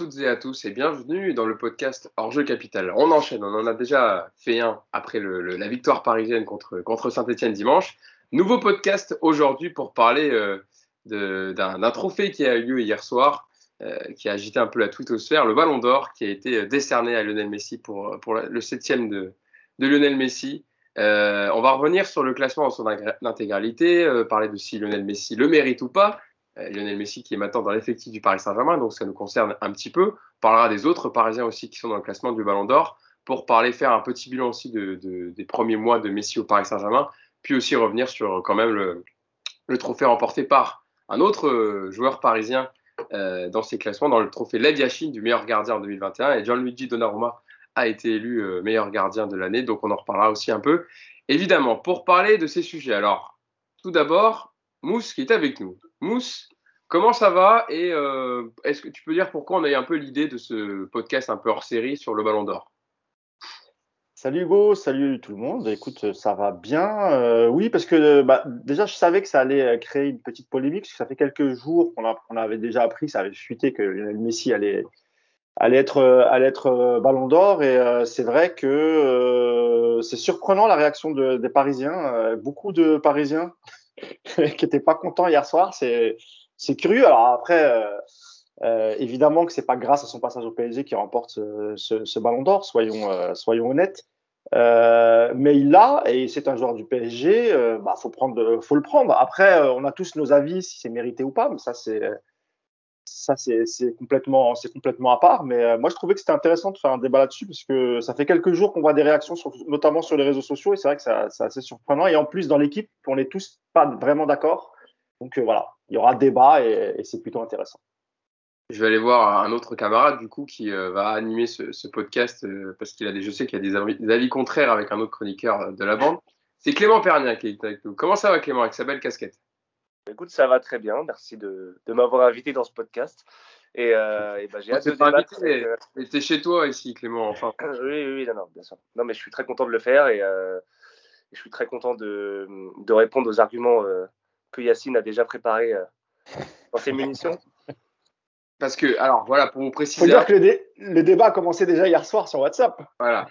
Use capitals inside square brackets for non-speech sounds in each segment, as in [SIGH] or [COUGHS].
toutes et à tous et bienvenue dans le podcast Hors-jeu Capital. On enchaîne, on en a déjà fait un après la victoire parisienne contre, contre Saint-Etienne dimanche. Nouveau podcast aujourd'hui pour parler euh, d'un trophée qui a eu lieu hier soir, euh, qui a agité un peu la twittosphère, le Ballon d'Or qui a été décerné à Lionel Messi pour, pour le septième de, de Lionel Messi. Euh, on va revenir sur le classement en son intégralité, parler de si Lionel Messi le mérite ou pas. Euh, Lionel Messi qui est maintenant dans l'effectif du Paris Saint-Germain, donc ça nous concerne un petit peu. On parlera des autres Parisiens aussi qui sont dans le classement du Ballon d'Or pour parler, faire un petit bilan aussi des premiers mois de Messi au Paris Saint-Germain, puis aussi revenir sur quand même le, trophée remporté par un autre euh, joueur parisien euh, dans ces classements, dans le trophée Lev du meilleur gardien en 2021, et Gianluigi Donnarumma a été élu meilleur gardien de l'année, donc on en reparlera aussi un peu. Évidemment, pour parler de ces sujets, alors tout d'abord, Mousse qui est avec nous. Mousse, comment ça va Et euh, est-ce que tu peux dire pourquoi on a eu un peu l'idée de ce podcast un peu hors série sur le Ballon d'Or? Salut Hugo, salut tout le monde. Écoute, ça va bien. Euh, oui, parce que bah, déjà, je savais que ça allait euh, créer une petite polémique, parce que ça fait quelques jours qu'on avait déjà appris, ça avait fuité que Lionel Messi allait, allait être, allait être Ballon d'Or. Et c'est vrai que c'est surprenant la réaction des Parisiens. beaucoup de Parisiens [LAUGHS] qui n'était pas content hier soir. C'est, c'est curieux. Alors après, euh, euh, évidemment que c'est pas grâce à son passage au PSG qu'il remporte ce, ce, ballon d'or, soyons, euh, soyons honnêtes. mais il l'a et c'est un joueur du PSG. bah faut prendre, faut le prendre. Après, on a tous nos avis si c'est mérité ou pas, mais ça c'est ça c'est complètement à part mais moi je trouvais que c'était intéressant de faire un débat là-dessus parce que ça fait quelques jours qu'on voit des réactions notamment sur les réseaux sociaux et c'est vrai que c'est assez surprenant. Et en plus dans l'équipe on n'est tous pas vraiment d'accord. Donc voilà il y aura débat et, c'est plutôt intéressant. Je vais aller voir un autre camarade du coup qui euh, va animer ce, podcast euh, parce qu'il a des je sais qu'il y a des avis, contraires avec un autre chroniqueur de la bande. C'est Clément Pernia qui est avec nous. Comment ça va Clément avec sa belle casquette? Écoute, ça va très bien. Merci de, m'avoir invité dans ce podcast. Et, euh, bah, j'ai hâte de débattre. Euh, t'es chez toi ici, Clément, enfin. [CLEARS THROAT] oui, oui, non, non, bien sûr. Non, mais je suis très content de le faire et, euh, je suis très content de, répondre aux arguments que Yacine a déjà préparés dans ses munitions. [LAUGHS] Parce que, alors voilà, pour vous préciser. Faut dire que le, débat a commencé déjà hier soir sur WhatsApp. Voilà.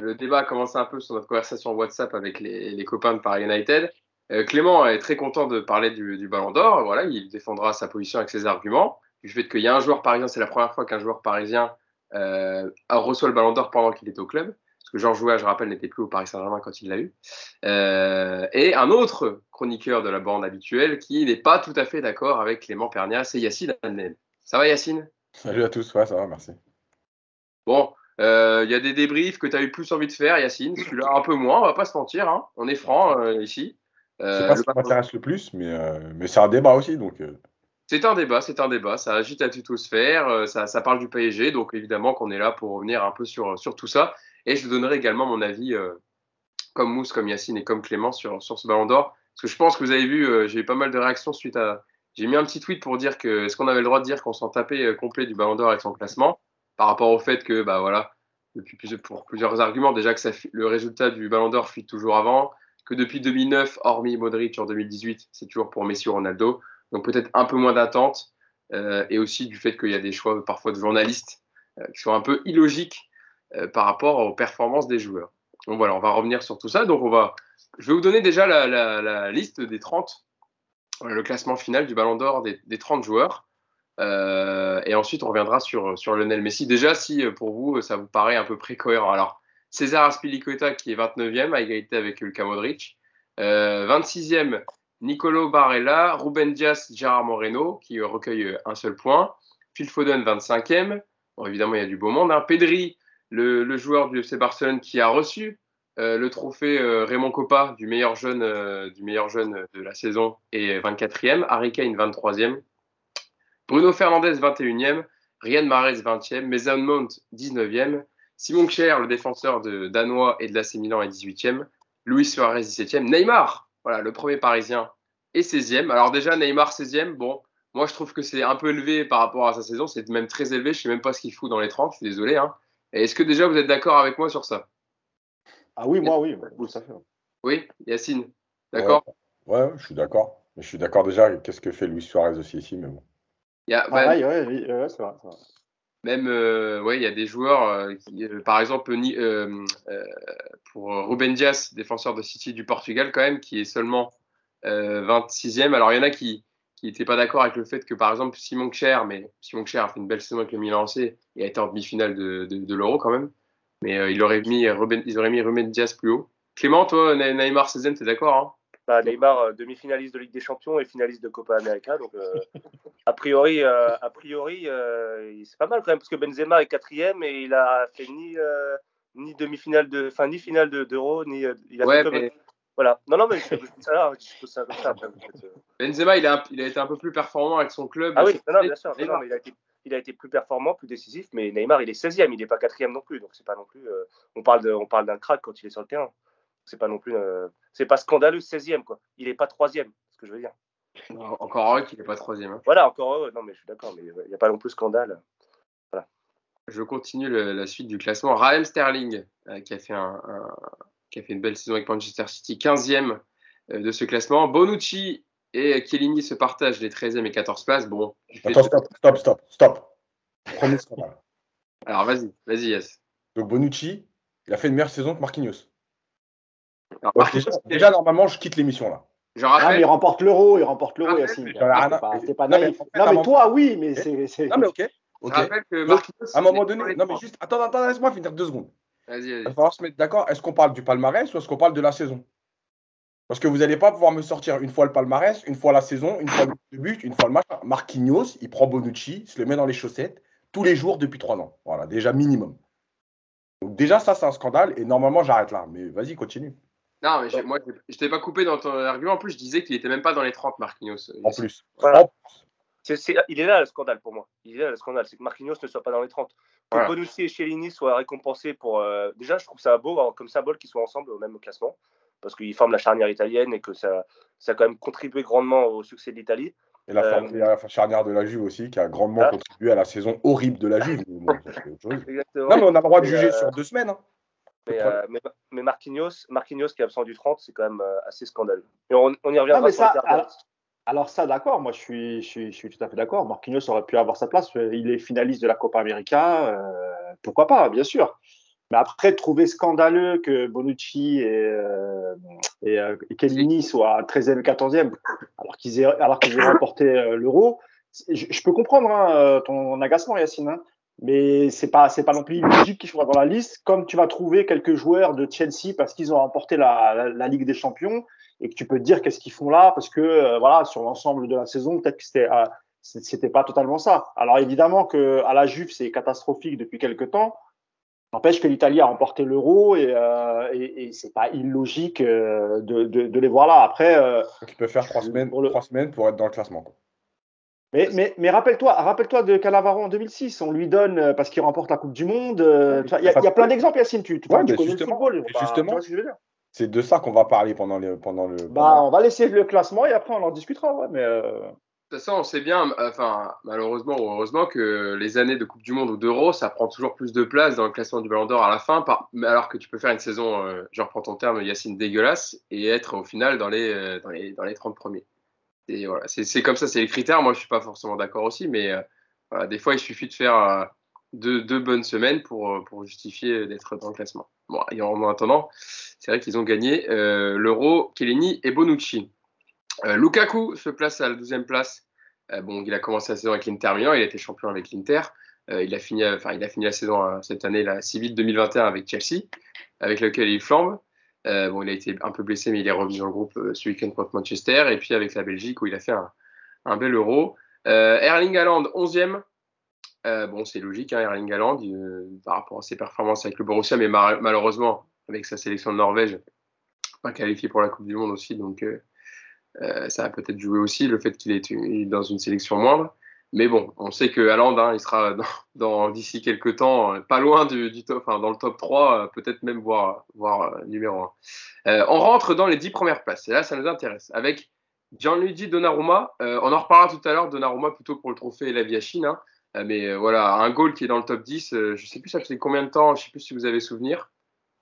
le débat a commencé un peu sur notre conversation WhatsApp avec les, les copains de Paris United. Euh, Clément est très content de parler du, Ballon d'Or. Voilà, il défendra sa position avec ses arguments. Du fait qu'il y a un joueur parisien, c'est la première fois qu'un joueur parisien euh, reçoit le Ballon d'Or pendant qu'il est au club. Parce que Georges Jouet, je rappelle, n'était plus au Paris Saint-Germain quand il l'a eu. Euh, et un autre chroniqueur de la bande habituelle qui n'est pas tout à fait d'accord avec Clément Pernia, c'est Yacine Annel. Ça va Yacine? Salut à tous, ouais, ça va, merci. Bon, il y a des débriefs que tu as eu plus envie de faire, Yacine. Celui-là, un peu moins, on va pas se mentir. Hein. On est franc ici. Euh, c'est pas ce qui m'intéresse le plus, mais, euh, mais c'est un débat aussi. Donc, euh. C'est un débat, c'est un débat. Ça agite la tutosphère, ça, ça parle du PSG, donc évidemment qu'on est là pour revenir un peu sur, sur tout ça. Et je donnerai également mon avis, comme Mousse, comme Yacine et comme Clément, sur, sur ce ballon d'or. Parce que je pense que vous avez vu, j'ai eu pas mal de réactions suite à. J'ai mis un petit tweet pour dire que est-ce qu'on avait le droit de dire qu'on s'en tapait complet du ballon d'or avec son classement, par rapport au fait que, bah voilà, depuis pour plusieurs arguments, déjà que ça, le résultat du ballon d'or fuit toujours avant, que depuis 2009, hormis Modric en 2018, c'est toujours pour Messi ou Ronaldo. Donc peut-être un peu moins d'attente euh, et aussi du fait qu'il y a des choix parfois de journalistes euh, qui sont un peu illogiques euh, par rapport aux performances des joueurs. Donc voilà, on va revenir sur tout ça. Donc on va, je vais vous donner déjà la, liste des 30, le classement final du Ballon d'Or des, 30 joueurs. et ensuite, on reviendra sur, sur Lionel Messi. Déjà, si pour vous, ça vous paraît un peu près cohérent. Alors, César Aspilicueta qui est 29e à égalité avec Luka Modric. 26e, euh, Nicolo Barella, Ruben Dias, Gérard Moreno qui recueille un seul point. Phil Foden 25e. Bon, évidemment, il y a du beau monde. Hein. Pedri, le, joueur du FC Barcelone qui a reçu euh, le trophée euh, Raymond Coppa du meilleur jeune, de la saison et 24e. Harry Kane 23e. Bruno Fernandez 21e. Ryan Mahrez 20e. Mason Mount 19e. Simon Kjær, le défenseur de danois et de l'AC Milan, est 18e. Luis Suarez, 17e. Neymar, voilà, le premier parisien, est 16e. Alors déjà, Neymar, 16e, bon, moi je trouve que c'est un peu élevé par rapport à sa saison. C'est même très élevé. Je ne sais même pas ce qu'il fout dans les 30, je suis désolé. Hein. Est-ce que déjà vous êtes d'accord avec moi sur ça? Ah oui, moi oui, ça fait. Oui, Yacine, d'accord ouais, je suis d'accord. Je suis d'accord déjà. Qu'est-ce que fait Luis Suarez aussi ici, mais bon. Il y a, bah, ouais, c'est vrai. Même, euh, ouais, il y a des joueurs, euh, euh, par exemple, pour Ruben Dias, défenseur de City du Portugal, quand même, qui est seulement euh, 26e. Alors, il y en a qui qui n'étaient pas d'accord avec le fait que, par exemple, Simon Kjær, mais Simon Kjær a fait une belle saison avec le Milan AC et a été en demi-finale de, de, l'Euro quand même. Mais euh, il aurait mis Ruben, ils auraient mis Ruben Dias plus haut. Clément, toi, Ne- Neymar 16e, t'es d'accord hein? Bah, Neymar, euh, demi-finaliste de Ligue des Champions et finaliste de Copa América. Donc, euh, a priori, euh, a priori euh, c'est pas mal quand même, parce que Benzema est quatrième et il a fait ni, ni demi-finale de, enfin, ni finale de- d'Euro, ni euh, il a Ouais, fait comme- mais Voilà. Non, non, mais je, ça, je pose ça comme ça. après, vous faites. Benzema, il a, il a été un peu plus performant avec son club. Ah oui, non, bien sûr. Non, mais il, a été, il a été plus performant, plus décisif, mais Neymar, il est 16e, il n'est pas 4e non plus. Donc, c'est pas non plus. on parle de- on parle d'un crack quand il est sur le terrain. C'est pas non plus. euh, c'est pas scandaleux 16e, quoi. Il est pas 3e, c'est ce que je veux dire. Encore heureux qu'il n'est pas troisième. hein. Voilà, encore heureux. Non, mais je suis d'accord, mais il n'y a pas non plus scandale. Je continue le- la suite du classement. Raheem Sterling, euh, qui, a fait un, un- qui a fait une belle saison avec Manchester City, 15e euh, de ce classement. Bonucci et Chiellini se partagent les 13e et 14 places. Bon, Attends, stop, stop, stop, stop. Premier scandale. alors vas-y, vas-y, Yes. Donc Bonucci, il a fait une meilleure saison que Marquinhos. Alors, déjà, déjà, normalement, je quitte l'émission là. je Ah, mais il remporte l'euro, il remporte l'euro, Ah, Yacine. T'es pas, Non, mais naïf. Non, toi, oui, mais c'est. Non mais ok. je ok. rappelle que Donc, Marquinhos, À un moment donné, non mais juste, attends, attends, laisse-moi finir deux secondes. Vas-y, Il va falloir se mettre d'accord. Est-ce qu'on parle du palmarès ou est-ce qu'on parle de la saison? Parce que vous n'allez pas pouvoir me sortir une fois le palmarès, une fois la saison, une fois le but, une fois le match. Marquinhos, il prend Bonucci, il se le met dans les chaussettes tous les jours depuis trois ans. Voilà, déjà minimum. Donc déjà, ça, c'est un scandale et normalement, j'arrête là. Mais vas-y, continue. Non, mais moi, je- t'ai pas coupé dans ton argument. En plus, je disais qu'il était même pas dans les 30, Marquinhos. En plus. Voilà. En- C'est- c'est- il est là le scandale pour moi. Il est là le scandale, c'est que Marquinhos ne soit pas dans les 30. Que Voilà. Bonucci et Chiellini soient récompensés pour. euh, déjà, je trouve ça beau hein, comme symbole qu'ils soient ensemble au même classement, parce qu'ils forment la charnière italienne et que ça, ça a quand même contribué grandement au succès de l'Italie. Et la, Euh, la charnière de la Juve aussi, qui a grandement Ah. contribué à la saison horrible de la Juve. [LAUGHS] Bon, chose. Non, mais on a le droit de juger euh, sur deux semaines. hein. Mais, euh, mais, mais Marquinhos, Marquinhos qui est absent du 30, c'est quand même euh, assez scandaleux. Et on, on y reviendra Ah, mais sur ça, alors- Alors ça, d'accord, moi je suis, je, suis, je suis tout à fait d'accord. Marquinhos aurait pu avoir sa place. Il est finaliste de la Copa América. euh, pourquoi pas, bien sûr. Mais après, trouver scandaleux que Bonucci et, euh, et, euh, et Chiellini soient 13e et 14e, alors qu'ils aient, alors qu'ils remporté euh, l'Euro, je, je peux comprendre hein, euh, ton agacement, Yacine. hein. Mais c'est pas, c'est pas non plus logique qu'ils soient dans la liste. Comme tu vas trouver quelques joueurs de Chelsea parce qu'ils ont remporté la, la, la Ligue des Champions et que tu peux te dire qu'est-ce qu'ils font là parce que euh, voilà sur l'ensemble de la saison peut-être que c'était euh, c'était pas totalement ça. Alors évidemment que à la Juve c'est catastrophique depuis quelque temps. N'empêche que l'Italie a remporté l'Euro et, euh, et, et c'est pas illogique euh, de, de, de, les voir là. Après, euh, Donc, il peut faire trois semaines, le- trois semaines pour être dans le classement. quoi. Mais, mais, mais rappelle-toi, rappelle-toi de Cannavaro en 2006. On lui donne euh, parce qu'il remporte la Coupe du Monde. euh, vois, Il y, a- il y a plein d'exemples, Yacine. Tu, tu, Ouais, tu mais connais justement, le football. mais Bah, justement. tu vois ce que je veux dire C'est de ça qu'on va parler pendant, les, pendant le. Bah, pendant- on va laisser le classement et après on en discutera. Ouais, mais euh, De toute façon, on sait bien, enfin, malheureusement ou heureusement, que les années de Coupe du Monde ou d'Euro, ça prend toujours plus de place dans le classement du Ballon d'Or à la fin, alors que tu peux faire une saison, euh, je reprends ton terme, Yacine, dégueulasse, et être au final dans les, euh, dans les, dans les 30 premiers. C'est comme ça, c'est les critères. Moi, je suis pas forcément d'accord aussi, mais euh, des fois, il suffit de faire euh, deux, bonnes semaines pour, euh, pour justifier d'être dans le classement. Bon, en attendant, c'est vrai qu'ils ont gagné l'Euro, Chiellini et Bonucci. Lukaku se place à la 12e place. Bon, il a commencé la saison avec l'Inter Milan, il a été champion avec l'Inter. Il, a fini, il a fini la saison cette année, la Civil 2021 avec Chelsea, avec lequel il flambe. Euh, bon, il a été un peu blessé, mais il est revenu dans le groupe euh, ce week-end contre Manchester. Et puis avec la Belgique, où il a fait un, bel euro. Euh, Erling Haaland, 11e. Euh, bon, c'est logique, hein, Erling Haaland, par rapport à ses performances avec le Borussia, mais ma- malheureusement, avec sa sélection de Norvège, pas qualifié pour la Coupe du Monde aussi. Donc, ça a peut-être joué aussi le fait qu'il est il est dans une sélection moindre. Mais bon, on sait que Haaland, hein, il sera dans, d'ici quelques temps euh, pas loin du, du top, enfin dans le top 3, euh, peut-être même voire, euh, numéro 1. Euh, on rentre dans les 10 premières places, et là ça nous intéresse, avec Gianluigi Donnarumma. Euh, on en reparlera tout à l'heure, Donnarumma plutôt pour le trophée La Chine. Hein. Mais voilà, un goal qui est dans le top 10, euh, je sais plus ça faisait combien de temps, je sais plus si vous avez souvenir.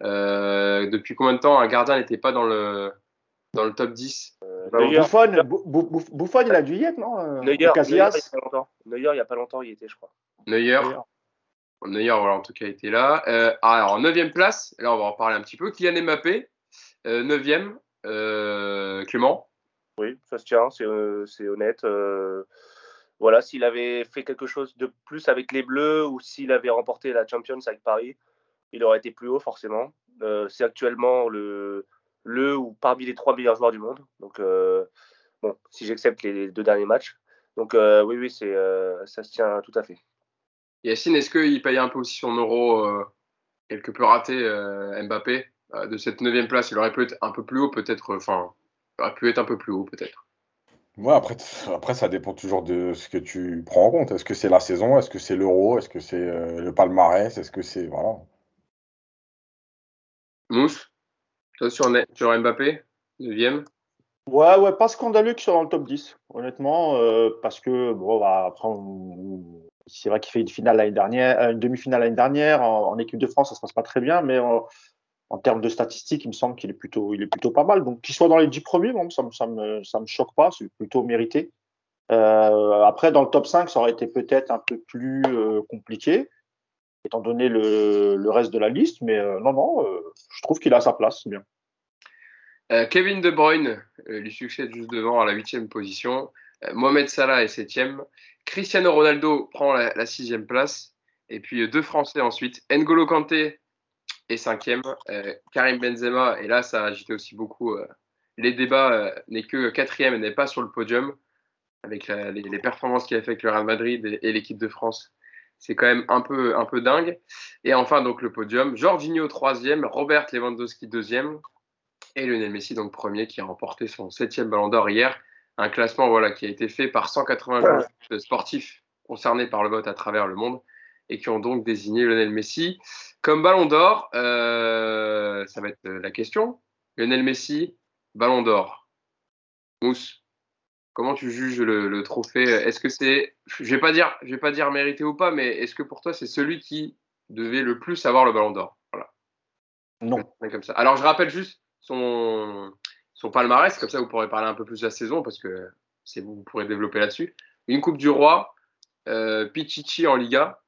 Depuis combien de temps un gardien n'était pas dans le, dans le top 10 Euh, bah, Buffon, Bouffon, il a dû y être, non euh, Neuer, Casillas Neuer, il y a pas longtemps. Neuer, il y a pas longtemps, il y était, je crois. Neuer, Neuer. Neuer, voilà, en tout cas, était là. Euh, alors, en neuvième place, là, on va en parler un petit peu. Kylian Mbappé, euh, neuvième. Euh, Clément Oui, ça se tient, c'est euh, honnête. Euh, voilà, s'il avait fait quelque chose de plus avec les Bleus ou s'il avait remporté la Champions avec Paris, il aurait été plus haut forcément. Euh, c'est actuellement le, le ou parmi les trois meilleurs joueurs du monde. Donc, euh, bon, si j'accepte les deux derniers matchs. Donc, euh, oui, oui, c'est, euh, ça se tient tout à fait. Yacine, est-ce qu'il paye un peu aussi son euro euh, quelque peu raté, euh, Mbappé, euh, de cette neuvième place? Il aurait pu être un peu plus haut, peut-être. Enfin, il aurait pu être un peu plus haut, peut-être. Ouais, après, après, ça dépend toujours de ce que tu prends en compte. Est-ce que c'est la saison? Est-ce que c'est l'Euro? Est-ce que c'est euh, le palmarès? Est-ce que c'est. Voilà. Mousse, sur, Mbappé, neuvième Ouais, ouais, pas scandaleux qu'il soit dans le top 10, honnêtement, euh, parce que, bon, bah, après, c'est vrai qu'il fait une finale l'année dernière, euh, une demi-finale l'année dernière, en, équipe de France, ça se passe pas très bien, mais en, termes de statistiques, il me semble qu'il est plutôt, il est plutôt pas mal. Donc, qu'il soit dans les 10 premiers, bon, ça ça me, ça me choque pas, c'est plutôt mérité. Euh, après, dans le top 5, ça aurait été peut-être un peu plus compliqué, étant donné le, reste de la liste, mais euh, non, non, euh, je trouve qu'il a sa place, bien. Euh, Kevin De Bruyne lui succède juste devant à la huitième position. Mohamed Salah est septième. Cristiano Ronaldo prend la, sixième place. Et puis deux Français ensuite. N'Golo Kanté est cinquième. Karim Benzema, et là ça a agité aussi beaucoup les débats, n'est que quatrième et n'est pas sur le podium. Avec les, performances qu'il a fait avec le Real Madrid et l'équipe de France. C'est quand même un peu, un peu dingue. Et enfin, donc le podium. Jorginho troisième, Robert Lewandowski deuxième et Lionel Messi donc premier qui a remporté son septième Ballon d'Or hier. Un classement voilà qui a été fait par 180 joueurs sportifs concernés par le vote à travers le monde et qui ont donc désigné Lionel Messi comme Ballon d'Or. Euh, ça va être la question. Lionel Messi, Ballon d'Or. Mousse, comment tu juges le, le trophée? Est-ce que c'est, je vais pas dire, je vais pas dire mérité ou pas, mais est-ce que pour toi c'est celui qui devait le plus avoir le Ballon d'Or? Voilà. Non. Comme ça. Alors, je rappelle juste son, son palmarès, comme ça vous pourrez parler un peu plus de la saison, parce que c'est vous, vous pourrez développer là-dessus. Une Coupe du Roi, euh, Pichichi en Liga,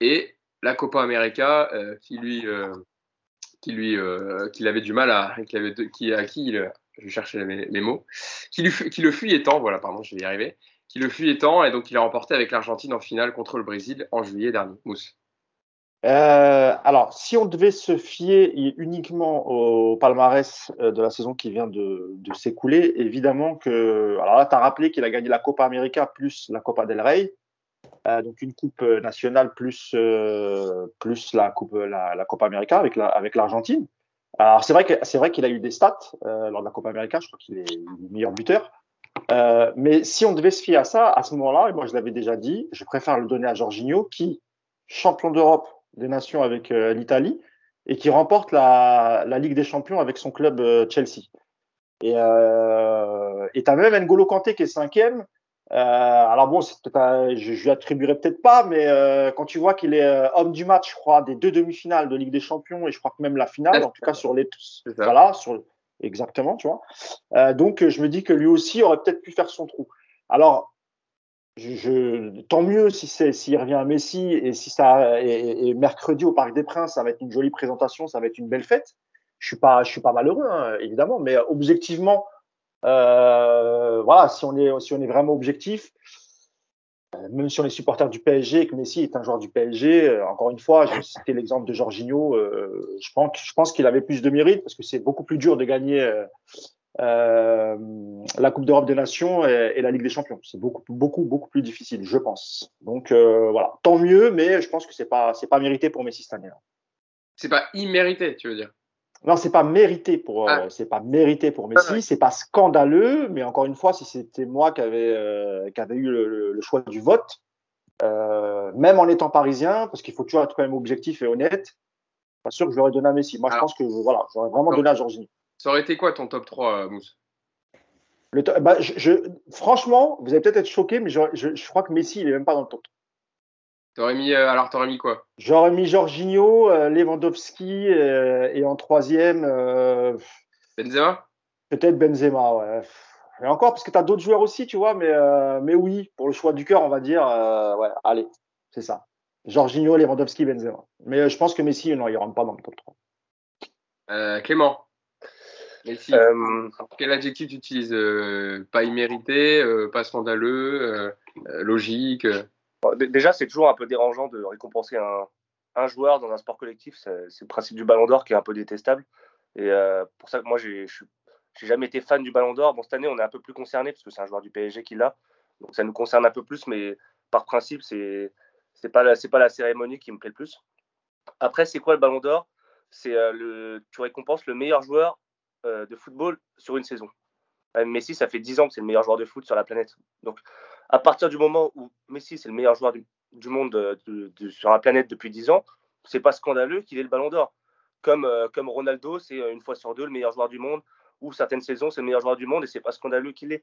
et la Copa América, euh, qui lui, euh, qui lui, euh, qu'il avait du mal à, qui avait de- qui, à qui il, je chercher mes, mes mots, qui, le fut étant, voilà, pardon, je vais y arriver, qui le fut étant, et donc il a remporté avec l'Argentine en finale contre le Brésil en juillet dernier. Mousse. Euh, alors, si on devait se fier uniquement au palmarès euh, de la saison qui vient de, s'écouler, évidemment que. Alors là, tu as rappelé qu'il a gagné la Copa América plus la Copa del Rey, euh, donc une coupe nationale plus, plus la, coupe, la, Copa América avec l'Argentine. Alors, c'est vrai que c'est vrai qu'il a eu des stats euh, lors de la Copa América, je crois qu'il est, il est meilleur buteur. Euh, mais si on devait se fier à ça, à ce moment-là, et moi je l'avais déjà dit, je préfère le donner à Jorginho, qui, champion d'Europe des Nations avec euh, l'Italie, et qui remporte la, la Ligue des Champions avec son club euh, Chelsea. Et euh, et t'as même N'Golo Kanté qui est cinquième. Euh, alors bon, un- je, je lui attribuerai peut-être pas, mais euh, quand tu vois qu'il est euh, homme du match, je crois, des deux demi-finales de Ligue des Champions, et je crois que même la finale, en tout cas sur les, voilà, sur exactement, tu vois. Euh, donc je me dis que lui aussi aurait peut-être pu faire son trou. Alors je, je- tant mieux si c'est s'il revient à Messi et si ça et, et mercredi au Parc des Princes, ça va être une jolie présentation, ça va être une belle fête. Je suis pas, je suis pas malheureux hein, évidemment, mais objectivement, voilà, si on est si on est vraiment objectif, euh, même si on est supporter du PSG et que Messi est un joueur du PSG, euh, encore une fois, je vais citer l'exemple de Jorginho. euh, je pense, qu'il avait plus de mérite parce que c'est beaucoup plus dur de gagner euh, euh, la Coupe d'Europe des Nations et, la Ligue des Champions. C'est beaucoup, beaucoup, beaucoup plus difficile, je pense. Donc euh, voilà, tant mieux, mais je pense que c'est pas, pas mérité pour Messi cette année. C'est pas immérité, tu veux dire Non, c'est pas mérité pour, euh, Ah. c'est pas mérité pour Messi. Ah. C'est pas scandaleux, mais encore une fois, si c'était moi qui avait, euh, qui avait eu le, le- choix du vote, euh, même en étant parisien, parce qu'il faut toujours être quand même objectif et honnête, pas sûr que je l'aurais donné à Messi. Moi, je pense que voilà, j'aurais vraiment donné à Jorginho. Ça aurait été quoi ton top 3, euh, Mousse? Le bah, je, je- franchement, vous allez peut-être être choqué, mais je, je, je crois que Messi, il est même pas dans le top. T'aurais mis, euh, alors t'aurais mis quoi? J'aurais mis Jorginho, euh, Lewandowski euh, et en troisième, euh, Benzema? peut-être Benzema. Ouais. Et encore, parce que tu as d'autres joueurs aussi, tu vois, mais, euh, mais oui, pour le choix du cœur, on va dire, euh, ouais, allez, c'est ça. Jorginho, Lewandowski, Benzema. Mais euh, je pense que Messi, non, il rentre pas dans le top 3. Euh, Clément? Messi? Euh, Quel adjectif tu utilises? Euh, Pas immérité, euh, pas scandaleux, logique euh. Déjà, c'est toujours un peu dérangeant de récompenser un, joueur dans un sport collectif. C'est le principe du Ballon d'Or qui est un peu détestable. Et euh, pour ça que moi, j'ai jamais été fan du Ballon d'Or. Bon, cette année, on est un peu plus concerné parce que c'est un joueur du PSG qui l'a. Donc ça nous concerne un peu plus, mais par principe, c'est c'est pas la c'est pas la cérémonie qui me plaît le plus. Après, c'est quoi le Ballon d'Or? C'est euh, le tu récompenses le meilleur joueur euh, de football sur une saison. Euh, Messi, ça fait 10 ans que c'est le meilleur joueur de foot sur la planète. Donc, à partir du moment où Messi, c'est le meilleur joueur du, monde euh, sur la planète depuis 10 ans, c'est pas scandaleux qu'il ait le ballon d'or. Comme, euh, comme Ronaldo, c'est euh, une fois sur deux le meilleur joueur du monde, ou certaines saisons, c'est le meilleur joueur du monde et c'est pas scandaleux qu'il.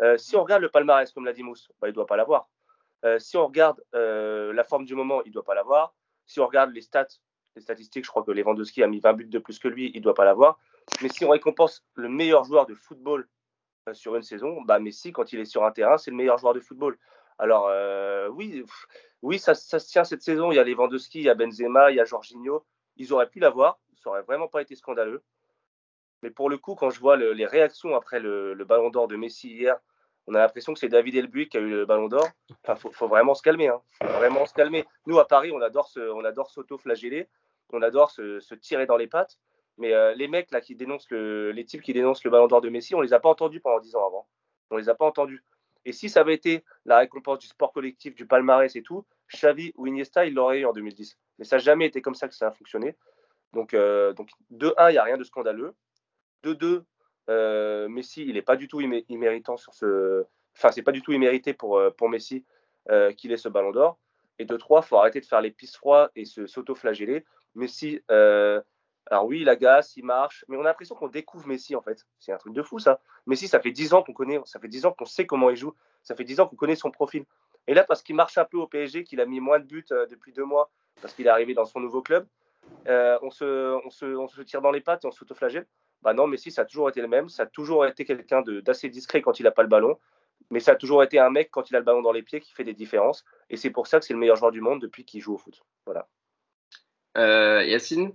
Euh, si on regarde le palmarès, comme l'a dit Mousse, bah, il doit pas l'avoir. Si on regarde la forme du moment, il doit pas l'avoir. Si on regarde les stats, les statistiques, je crois que Lewandowski a mis 20 buts de plus que lui, il doit pas l'avoir. Mais si on récompense le meilleur joueur de football sur une saison, bah Messi, quand il est sur un terrain, c'est le meilleur joueur de football. Alors, euh, oui, oui ça, se tient cette saison. Il y a Lewandowski, il y a Benzema, il y a Jorginho. Ils auraient pu l'avoir. Ça aurait vraiment pas été scandaleux. Mais pour le coup, quand je vois le- les réactions après le, ballon d'or de Messi hier, on a l'impression que c'est David Elbuy qui a eu le ballon d'or. Enfin, faut, vraiment se calmer. Hein. Vraiment se calmer. Nous, à Paris, on adore, se, on adore s'auto-flageller. On adore se tirer dans les pattes. Mais euh, les mecs là qui dénoncent le, les types qui dénoncent le ballon d'or de Messi, on les a pas entendus pendant 10 ans avant. On les a pas entendus. Et si ça avait été la récompense du sport collectif, du palmarès et tout, Xavi ou Iniesta, ils l'auraient eu en 2010. Mais ça n'a jamais été comme ça que ça a fonctionné. Donc, euh, donc de 1, il n'y a rien de scandaleux. De 2, euh, Messi, il n'est pas du tout immé- imméritant sur ce. Enfin, c'est pas du tout immérité pour, euh, pour Messi qu'il ait ce ballon d'or. Et de 3, il faut arrêter de faire les pistes froids et se s'auto-flageller. Messi, alors oui, il agace, il marche, mais on a l'impression qu'on découvre Messi en fait. C'est un truc de fou ça. Messi, ça fait 10 ans qu'on connaît, ça fait 10 ans qu'on sait comment il joue, ça fait 10 ans qu'on connaît son profil. Et là, parce qu'il marche un peu au PSG, qu'il a mis moins de buts euh, depuis deux mois, parce qu'il est arrivé dans son nouveau club, euh, on, se, se, se tire dans les pattes et on s'autoflagelle. Bah non, Messi, ça a toujours été le même. Ça a toujours été quelqu'un d'assez discret quand il n'a pas le ballon. Mais ça a toujours été un mec, quand il a le ballon dans les pieds, qui fait des différences. Et c'est pour ça que c'est le meilleur joueur du monde depuis qu'il joue au foot. Voilà. Euh, Yacine,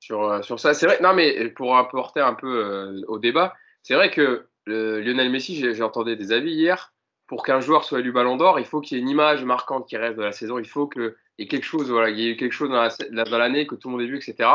sur, euh, sur ça, c'est vrai. Non, mais pour apporter un peu euh, au débat, c'est vrai que euh, Lionel Messi, j'ai entendu des avis hier. Pour qu'un joueur soit élu Ballon d'Or, il faut qu'il y ait une image marquante qui reste de la saison. Il faut qu'il y ait quelque chose, voilà, il y ait eu quelque chose dans l'année que tout le monde ait vu, etc.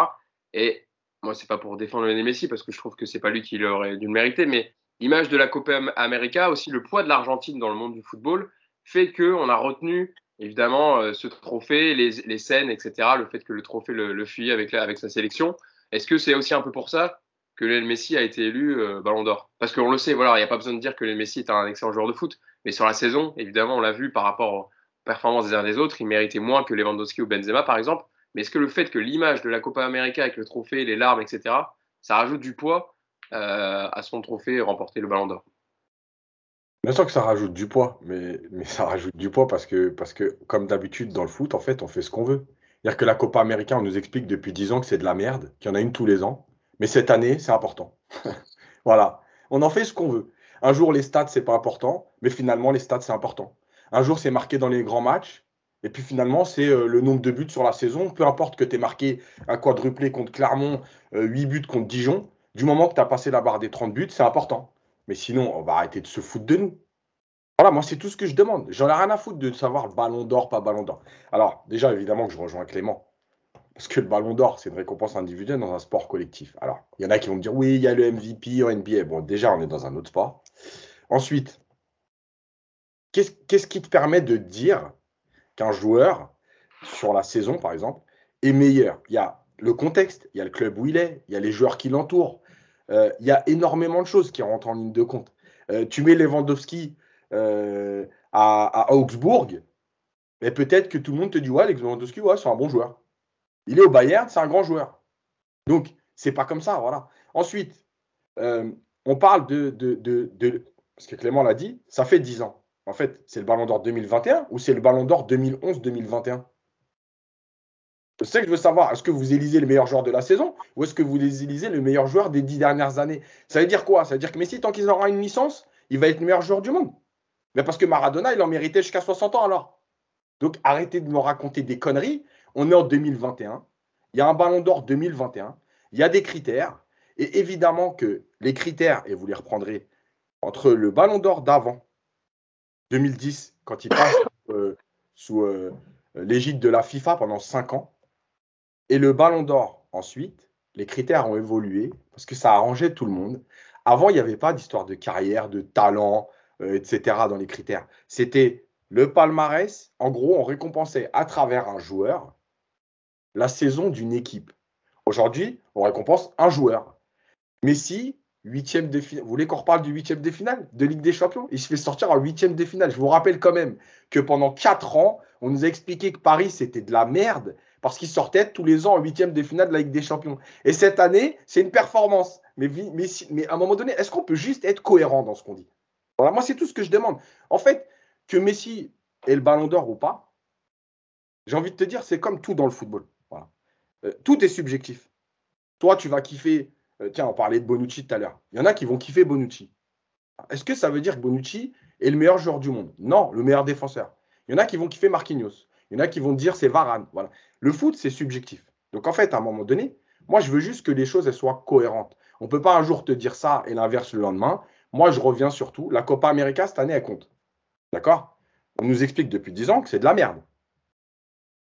Et moi, c'est pas pour défendre Lionel Messi parce que je trouve que c'est pas lui qui l'aurait dû le mériter, mais l'image de la Copa América, aussi le poids de l'Argentine dans le monde du football, fait qu'on a retenu évidemment euh, ce trophée, les, scènes, etc. Le fait que le trophée le, le fuit avec, sa sélection. Est-ce que c'est aussi un peu pour ça que Lionel Messi a été élu euh, Ballon d'Or? Parce qu'on le sait, voilà, il n'y a pas besoin de dire que Lionel Messi est un excellent joueur de foot, mais sur la saison, évidemment, on l'a vu par rapport aux performances des uns des autres, il méritait moins que Lewandowski ou Benzema, par exemple. Mais est-ce que le fait que l'image de la Copa América avec le trophée, les larmes, etc., ça rajoute du poids euh, à son trophée remporter le Ballon d'Or? Bien sûr que ça rajoute du poids, mais, ça rajoute du poids parce que, parce que, comme d'habitude dans le foot, en fait, on fait ce qu'on veut. C'est-à-dire que la Copa América, on nous explique depuis 10 ans que c'est de la merde, qu'il y en a une tous les ans. Mais cette année, c'est important. [LAUGHS] voilà. On en fait ce qu'on veut. Un jour, les stats, c'est pas important, mais finalement, les stats, c'est important. Un jour, c'est marqué dans les grands matchs, et puis finalement, c'est euh, le nombre de buts sur la saison. Peu importe que tu marqué un quadruplé contre Clermont, euh, 8 buts contre Dijon, du moment que tu as passé la barre des 30 buts, c'est important. Mais sinon, on va arrêter de se foutre de nous. Voilà, moi, c'est tout ce que je demande. J'en ai rien à foutre de savoir ballon d'or, pas ballon d'or. Alors, déjà, évidemment que je rejoins Clément. Parce que le ballon d'or, c'est une récompense individuelle dans un sport collectif. Alors, il y en a qui vont me dire, oui, il y a le MVP en NBA. Bon, déjà, on est dans un autre sport. Ensuite, qu'est-ce qui te permet de dire qu'un joueur, sur la saison, par exemple, est meilleur? Il y a le contexte, il y a le club où il est, il y a les joueurs qui l'entourent. Euh, il y a énormément de choses qui rentrent en ligne de compte. Euh, tu mets Lewandowski euh, à, à Augsbourg, mais peut-être que tout le monde te dit ouais, Lewandowski, ouais, c'est un bon joueur. Il est au Bayern, c'est un grand joueur. Donc, c'est pas comme ça, voilà. Ensuite, euh, on parle de, de, de, de, Parce que Clément l'a dit, ça fait 10 ans. En fait, c'est le Ballon d'Or 2021 ou c'est le Ballon d'Or 2011-2021 C'est ça que je veux savoir. Est-ce que vous élisez le meilleur joueur de la saison ou est-ce que vous élisez le meilleur joueur des 10 dernières années? Ça veut dire quoi? Ça veut dire que Messi, tant qu'il aura une licence, il va être le meilleur joueur du monde. Mais parce que Maradona, il en méritait jusqu'à 60 ans alors. Donc arrêtez de me raconter des conneries. On est en 2021. Il y a un ballon d'or 2021. Il y a des critères. Et évidemment que les critères, et vous les reprendrez, entre le ballon d'or d'avant, 2010, quand il passe euh, sous euh, l'égide de la FIFA pendant 5 ans, et le ballon d'or ensuite, les critères ont évolué parce que ça a arrangé tout le monde. Avant, il n'y avait pas d'histoire de carrière, de talent, euh, etc. dans les critères. C'était le palmarès. En gros, on récompensait à travers un joueur la saison d'une équipe. Aujourd'hui, on récompense un joueur. Messi, huitième de finale. Vous voulez qu'on reparle du huitième de finale de Ligue des Champions? Il se fait sortir en huitième de finale. Je vous rappelle quand même que pendant quatre ans, on nous a expliqué que Paris, c'était de la merde parce qu'il sortait tous les ans en huitième de finale de la Ligue des Champions. Et cette année, c'est une performance. Mais, à un moment donné, est-ce qu'on peut juste être cohérent dans ce qu'on dit? Voilà, moi, c'est tout ce que je demande. En fait, que Messi ait le ballon d'or ou pas, j'ai envie de te dire, c'est comme tout dans le football. Euh, tout est subjectif. Toi, tu vas kiffer. Euh, tiens, on parlait de Bonucci tout à l'heure. Il y en a qui vont kiffer Bonucci. Est-ce que ça veut dire que Bonucci est le meilleur joueur du monde? Non, le meilleur défenseur. Il y en a qui vont kiffer Marquinhos. Il y en a qui vont dire c'est Varane. Voilà. Le foot, c'est subjectif. Donc en fait, à un moment donné, moi, je veux juste que les choses soient cohérentes. On ne peut pas un jour te dire ça et l'inverse le lendemain. Moi, je reviens surtout. La Copa América, cette année, elle compte. D'accord? On nous explique depuis 10 ans que c'est de la merde.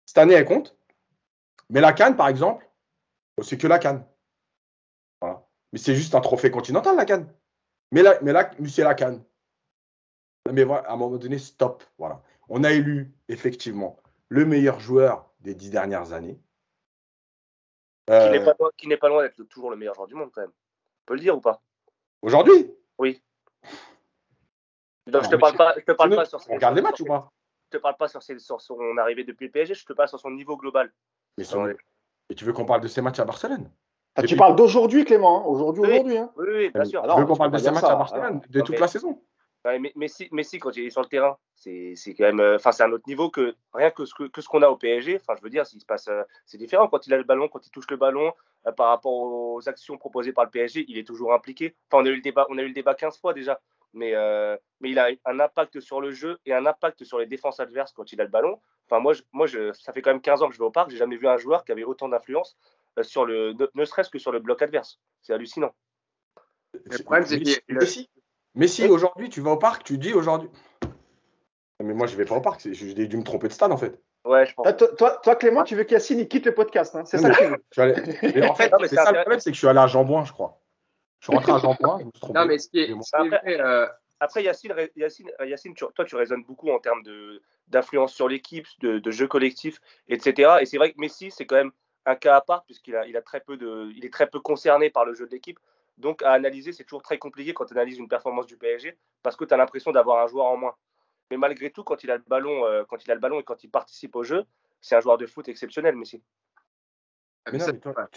Cette année, elle compte. Mais la Cannes, par exemple, c'est que la Cannes. Voilà. Mais c'est juste un trophée continental, la Cannes. Mais là, mais là c'est la Cannes. Mais voilà, à un moment donné, stop. Voilà. On a élu, effectivement, le meilleur joueur des dix dernières années. Euh, qui n'est pas, loin d'être toujours le meilleur joueur du monde, quand même. On peut le dire ou pas? Aujourd'hui? Oui. Donc, je te parle pas, je te parle pas sur On regarde les matchs ou pas? Je te parle pas sur, sur, son arrivée depuis le PSG, je te parle sur son niveau global. Mais Et tu veux qu'on parle de ses matchs à Barcelone? Ah, Tu parles d'aujourd'hui, Clément. Hein Aujourd'hui, oui. aujourd'hui. Hein oui, oui, bien sûr. Tu veux qu'on parle de ses matchs à Barcelone, de toute la saison? Mais Messi, quand il est sur le terrain, c'est quand même, euh, enfin, c'est un autre niveau que rien que ce que, ce qu'on a au PSG. Enfin, je veux dire, s'il se passe, euh, c'est différent quand il a le ballon, quand il touche le ballon, euh, par rapport aux actions proposées par le PSG, il est toujours impliqué. Enfin, on a eu le débat, on a eu le débat 15 fois déjà, mais mais il a un impact sur le jeu et un impact sur les défenses adverses quand il a le ballon. Enfin, moi, je, moi, je, ça fait quand même 15 ans que je vais au parc, j'ai jamais vu un joueur qui avait autant d'influence sur le, ne, serait-ce que sur le bloc adverse. C'est hallucinant. Le problème, c'est qu'il mais si aujourd'hui tu vas au parc, tu dis aujourd'hui. Mais moi je vais pas au parc, j'ai dû me tromper de stade en fait. Ouais, je pense. Ah, toi, toi, Clément, tu veux qu'Yacine quitte le podcast, hein c'est ça que tu veux. [LAUGHS] en fait, c'est ça le problème, c'est que je suis allé à Jambouin, je crois. Je suis rentré à Jambouin, je me suis trompé. Non, mais ce qui est, après, euh... après, Yacine, Yacine, Yacine toi, tu raisonnes beaucoup en termes d'influence sur l'équipe, de, de, jeu collectif, etc. Et c'est vrai que Messi, c'est quand même un cas à part, puisqu'il a, il a très peu de, il est très peu concerné par le jeu de l'équipe. Donc, à analyser, c'est toujours très compliqué quand tu analyses une performance du PSG parce que tu as l'impression d'avoir un joueur en moins. Mais malgré tout, quand il a le ballon, euh, quand il a le ballon et quand il participe au jeu, c'est un joueur de foot exceptionnel, Messi. Ah, mais non,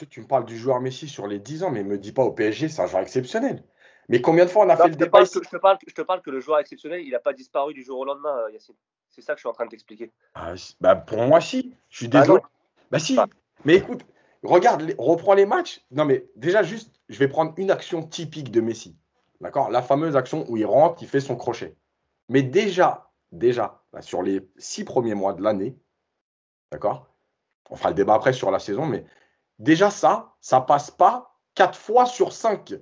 tu, me parles du joueur Messi sur les 10 ans, mais me dis pas au PSG, c'est un joueur exceptionnel. Mais combien de fois on a fait le débat je, te parle, je te parle que le joueur exceptionnel, il n'a pas disparu du jour au lendemain, euh, Yacine. C'est ça que je suis en train de t'expliquer. Ah, bah, pour moi, si. Je suis désolé. bah si. Mais écoute, regarde, reprends les matchs. Non, mais déjà, juste, je vais prendre une action typique de Messi. D'accord? La fameuse action où il rentre, il fait son crochet. Mais déjà, déjà, sur les six premiers mois de l'année, d'accord? On fera le débat après sur la saison, mais déjà ça, ça passe pas quatre fois sur cinq.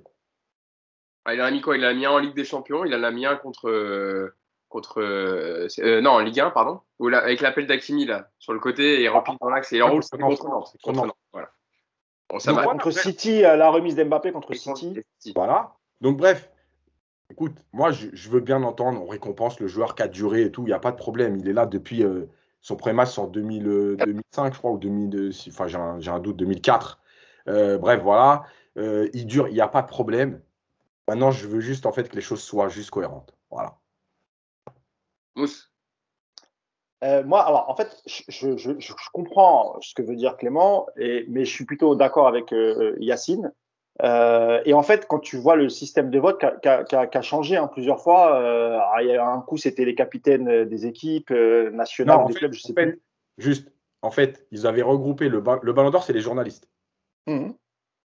Ah, il en a mis quoi? Il a mis un en Ligue des Champions, il en a mis un contre. Euh, contre euh, euh, non, en Ligue 1, pardon. avec l'appel d'Akimi, là, sur le côté, et rempli dans l'axe, et il roule, c'est contre Contre City, la remise d'Mbappé contre City. Voilà. Donc, bref, écoute, moi, je, veux bien entendre, on récompense le joueur qui a duré et tout, il n'y a pas de problème. Il est là depuis euh, son premier match en 2000, 2005, je crois, ou 2002, enfin, j'ai un, un, doute, 2004. bref, voilà. il dure, il n'y a pas de problème. Maintenant, je veux juste, en fait, que les choses soient juste cohérentes. Voilà. Mousse euh, moi, alors en fait, je, je, je, comprends ce que veut dire Clément, et, mais je suis plutôt d'accord avec euh, Yacine. Euh, et en fait, quand tu vois le système de vote qui a, a, a, changé hein, plusieurs fois, euh, il y a un coup c'était les capitaines des équipes nationales, des clubs, je sais plus. Juste, en fait, ils avaient regroupé le, le Ballon d'Or, c'est les journalistes. Mmh.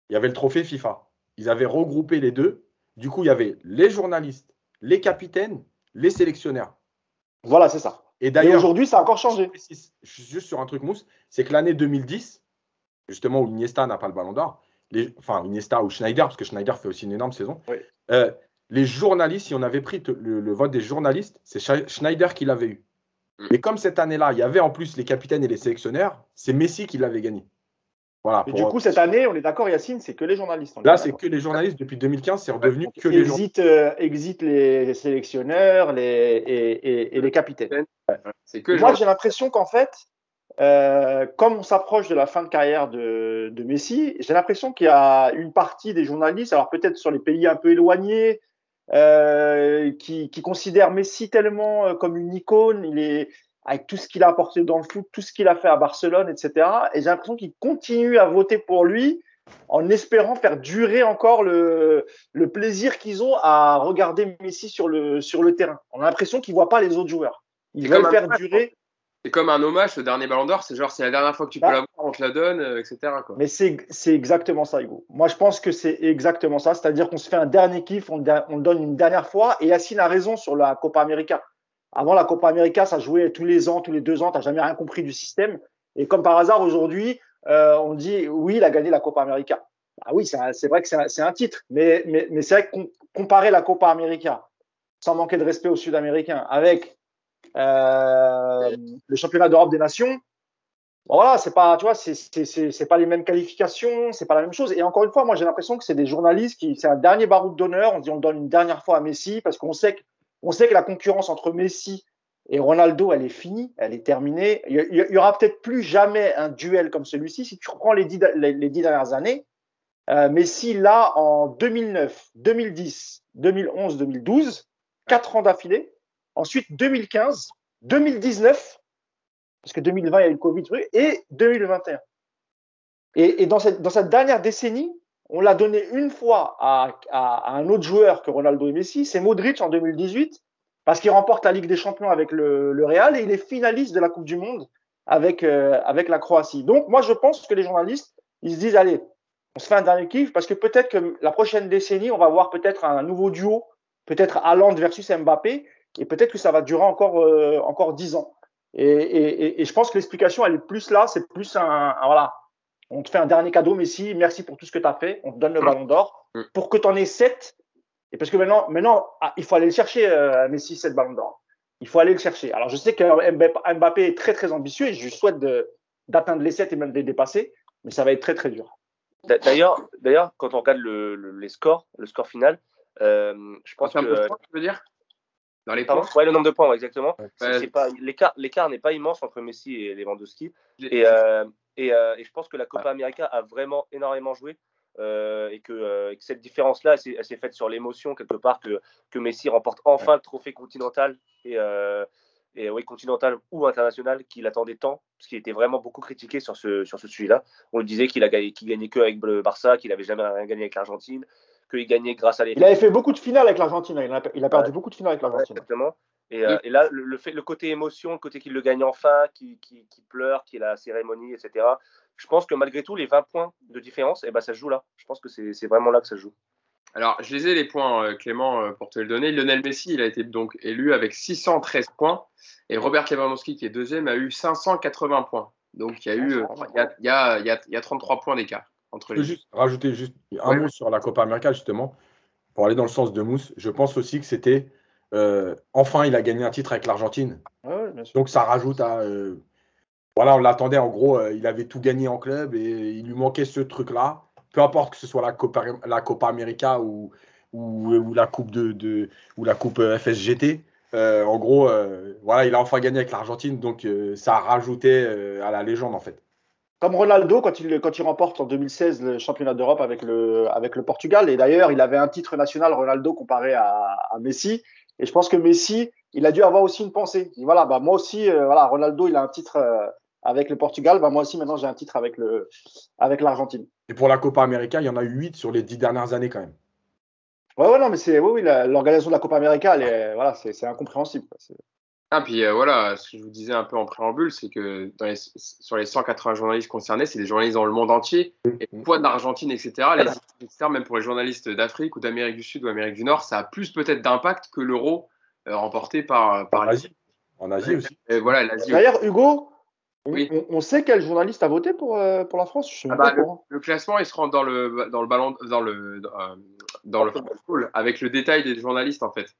Il y avait le trophée FIFA. Ils avaient regroupé les deux. Du coup, il y avait les journalistes, les capitaines, les sélectionneurs. Voilà, c'est ça. Et d'ailleurs, aujourd'hui, ça a encore changé. précise, juste sur un truc mousse, c'est que l'année 2010, justement où Iniesta n'a pas le ballon d'or, les, enfin Iniesta ou Schneider, parce que Schneider fait aussi une énorme saison, Oui. euh, les journalistes, si on avait pris le, le vote des journalistes, c'est Schneider qui l'avait eu. Mm. Mais comme cette année-là, il y avait en plus les capitaines et les sélectionneurs, c'est Messi qui l'avait gagné. Voilà. Et pour- du coup, cette année, on est d'accord, Yacine, c'est que les journalistes. là, c'est que les journalistes. Depuis 2015, c'est redevenu que les journalistes. exit, euh, exit les sélectionneurs les, et, et- et les capitaines. C'est que Moi, j'ai l'impression qu'en fait, euh, comme on s'approche de la fin de carrière de, de Messi, j'ai l'impression qu'il y a une partie des journalistes, alors peut-être sur les pays un peu éloignés, euh, qui, qui considèrent Messi tellement euh, comme une icône, il est avec tout ce qu'il a apporté dans le foot, tout ce qu'il a fait à Barcelone, etc. Et j'ai l'impression qu'ils continuent à voter pour lui en espérant faire durer encore le, le plaisir qu'ils ont à regarder Messi sur le, sur le terrain. On a l'impression qu'ils ne voient pas les autres joueurs. Ils veulent faire match, durer c'est comme un hommage, le dernier ballon d'or, c'est genre c'est la dernière fois que tu peux Ah. l'avoir, on te la donne, euh, etc. Quoi. Mais c'est exactement ça, Hugo. Moi, je pense que c'est exactement ça. C'est-à-dire qu'on se fait un dernier kiff, on, on le donne une dernière fois. Et Yacine a raison sur la Copa América. Avant la Copa América, ça jouait tous les ans, tous les deux ans. Tu jamais rien compris du système. Et comme par hasard, aujourd'hui, euh, on dit oui, il a gagné la Copa América. Ah oui, c'est vrai que c'est un, titre. Mais, c'est vrai que com- comparer la Copa América, sans manquer de respect aux Sud-Américains, avec euh, le championnat d'Europe des nations, Bon, voilà, c'est pas, tu vois, c'est pas les mêmes qualifications, c'est pas la même chose. Et encore une fois, moi j'ai l'impression que c'est des journalistes qui, c'est un dernier baroud d'honneur. On dit on le donne une dernière fois à Messi parce qu'on sait que on sait que la concurrence entre Messi et Ronaldo, elle est finie, elle est terminée. Il y, aura peut-être plus jamais un duel comme celui-ci. Si tu reprends les dix, dernières années, euh, Messi là en 2009, 2010, 2011, 2012, quatre ans d'affilée. Ensuite 2015, 2019 parce que 2020, il y a eu le Covid, et 2021. Et, dans cette dernière décennie, on l'a donné une fois à, un autre joueur que Ronaldo et Messi, c'est Modric en 2018, parce qu'il remporte la Ligue des Champions avec le, le Real et il est finaliste de la Coupe du Monde avec, euh, avec la Croatie. Donc, moi, je pense que les journalistes, ils se disent, allez, on se fait un dernier kiff, parce que peut-être que la prochaine décennie, on va voir peut-être un nouveau duo, peut-être Haaland versus Mbappé, et peut-être que ça va durer encore, euh, encore 10 ans. Et, et, et, je pense que l'explication, elle est plus là, c'est plus un, un, voilà, on te fait un dernier cadeau, Messi, merci pour tout ce que tu as fait, on te donne le ballon d'or pour que tu en aies 7. Et parce que maintenant, maintenant ah, il faut aller le chercher, euh, Messi, 7 ballons d'or. Il faut aller le chercher. Alors, je sais que Mbappé est très, très ambitieux et je lui souhaite d'atteindre les 7 et même de les dépasser, mais ça va être très, très dur. D'ailleurs, d'ailleurs quand on regarde le, le, les scores, le score final, euh, je pense en que. De points, tu veux dire? Dans les points? Ouais, le nombre de points, ouais, exactement. Ouais. pas l'écart, l'écart n'est pas immense entre Messi et Lewandowski. Et, euh, et, euh, et, je pense que la Copa América a vraiment énormément joué. Euh, et, que, euh, et, que, cette différence-là, elle s'est faite sur l'émotion quelque part que, que Messi remporte enfin ouais. le trophée continental et, euh, et oui, continental ou international qu'il attendait tant, parce qu'il était vraiment beaucoup critiqué sur ce, sur ce sujet-là. On le disait qu'il a gagné, qu'il gagnait que avec le Barça, qu'il avait jamais rien gagné avec l'Argentine, qu'il gagnait grâce à Il avait fait beaucoup de finales avec l'Argentine. Il, il, a perdu ouais. beaucoup de finales avec l'Argentine. Ouais, exactement. Et, euh, et, là, le, le, fait, le côté émotion, le côté qu'il le gagne enfin, qui, qui, qui pleure, qui est la cérémonie, etc. Je pense que malgré tout, les 20 points de différence, eh ben, ça se joue là. Je pense que c'est vraiment là que ça se joue. Alors, je les ai les points, euh, Clément, euh, pour te le donner. Lionel Messi, il a été donc élu avec 613 points. Et Robert Lewandowski, qui est deuxième, a eu 580 points. Donc, il y a eu il y a, il y a, il y a, il y a 33 points d'écart entre les Je peux juste rajouter juste un ouais. mot sur la Copa América, justement, pour aller dans le sens de Mousse. Je pense aussi que c'était. Euh, enfin, il a gagné un titre avec l'Argentine. Ouais, Donc, ça rajoute à. Euh, voilà, on l'attendait. En gros, euh, il avait tout gagné en club et il lui manquait ce truc-là. Peu importe que ce soit la Copa, la Copa América ou, ou, ou, la Coupe, de, de ou la coupe FSGT. En gros, voilà, il a enfin gagné avec l'Argentine. Donc, ça a rajouté à la légende, en fait comme Ronaldo quand il, quand il remporte en 2016 le championnat d'Europe avec le, avec le Portugal. Et d'ailleurs, il avait un titre national, Ronaldo, comparé à, à, Messi. Et je pense que Messi, il a dû avoir aussi une pensée. Il dit, voilà, bah, moi aussi, euh, voilà, Ronaldo, il a un titre euh, avec le Portugal. Bah, moi aussi, maintenant, j'ai un titre avec le, avec l'Argentine. Et pour la Copa América, il y en a eu 8 sur les 10 dernières années quand même. Ouais, ouais, non, mais c'est, oui, oui, l'organisation de la Copa América, elle est, voilà, c'est incompréhensible. Ah, puis euh, voilà, ce que je vous disais un peu en préambule, c'est que dans les, sur les 180 journalistes concernés, c'est des journalistes dans le monde entier. Et le poids de l'Argentine, etc., les etc., même pour les journalistes d'Afrique ou d'Amérique du Sud ou Amérique du Nord, ça a plus peut-être d'impact que l'euro euh, remporté par, par l'Asie. En Asie aussi. Et voilà, l'Asie. D'ailleurs, Hugo, on, Oui. on- on sait quel journaliste a voté pour, euh, pour la France Je Ah bah, courant. Le classement, il se rend dans le dans le ballon dans le dans, euh, dans le football avec le détail des journalistes en fait.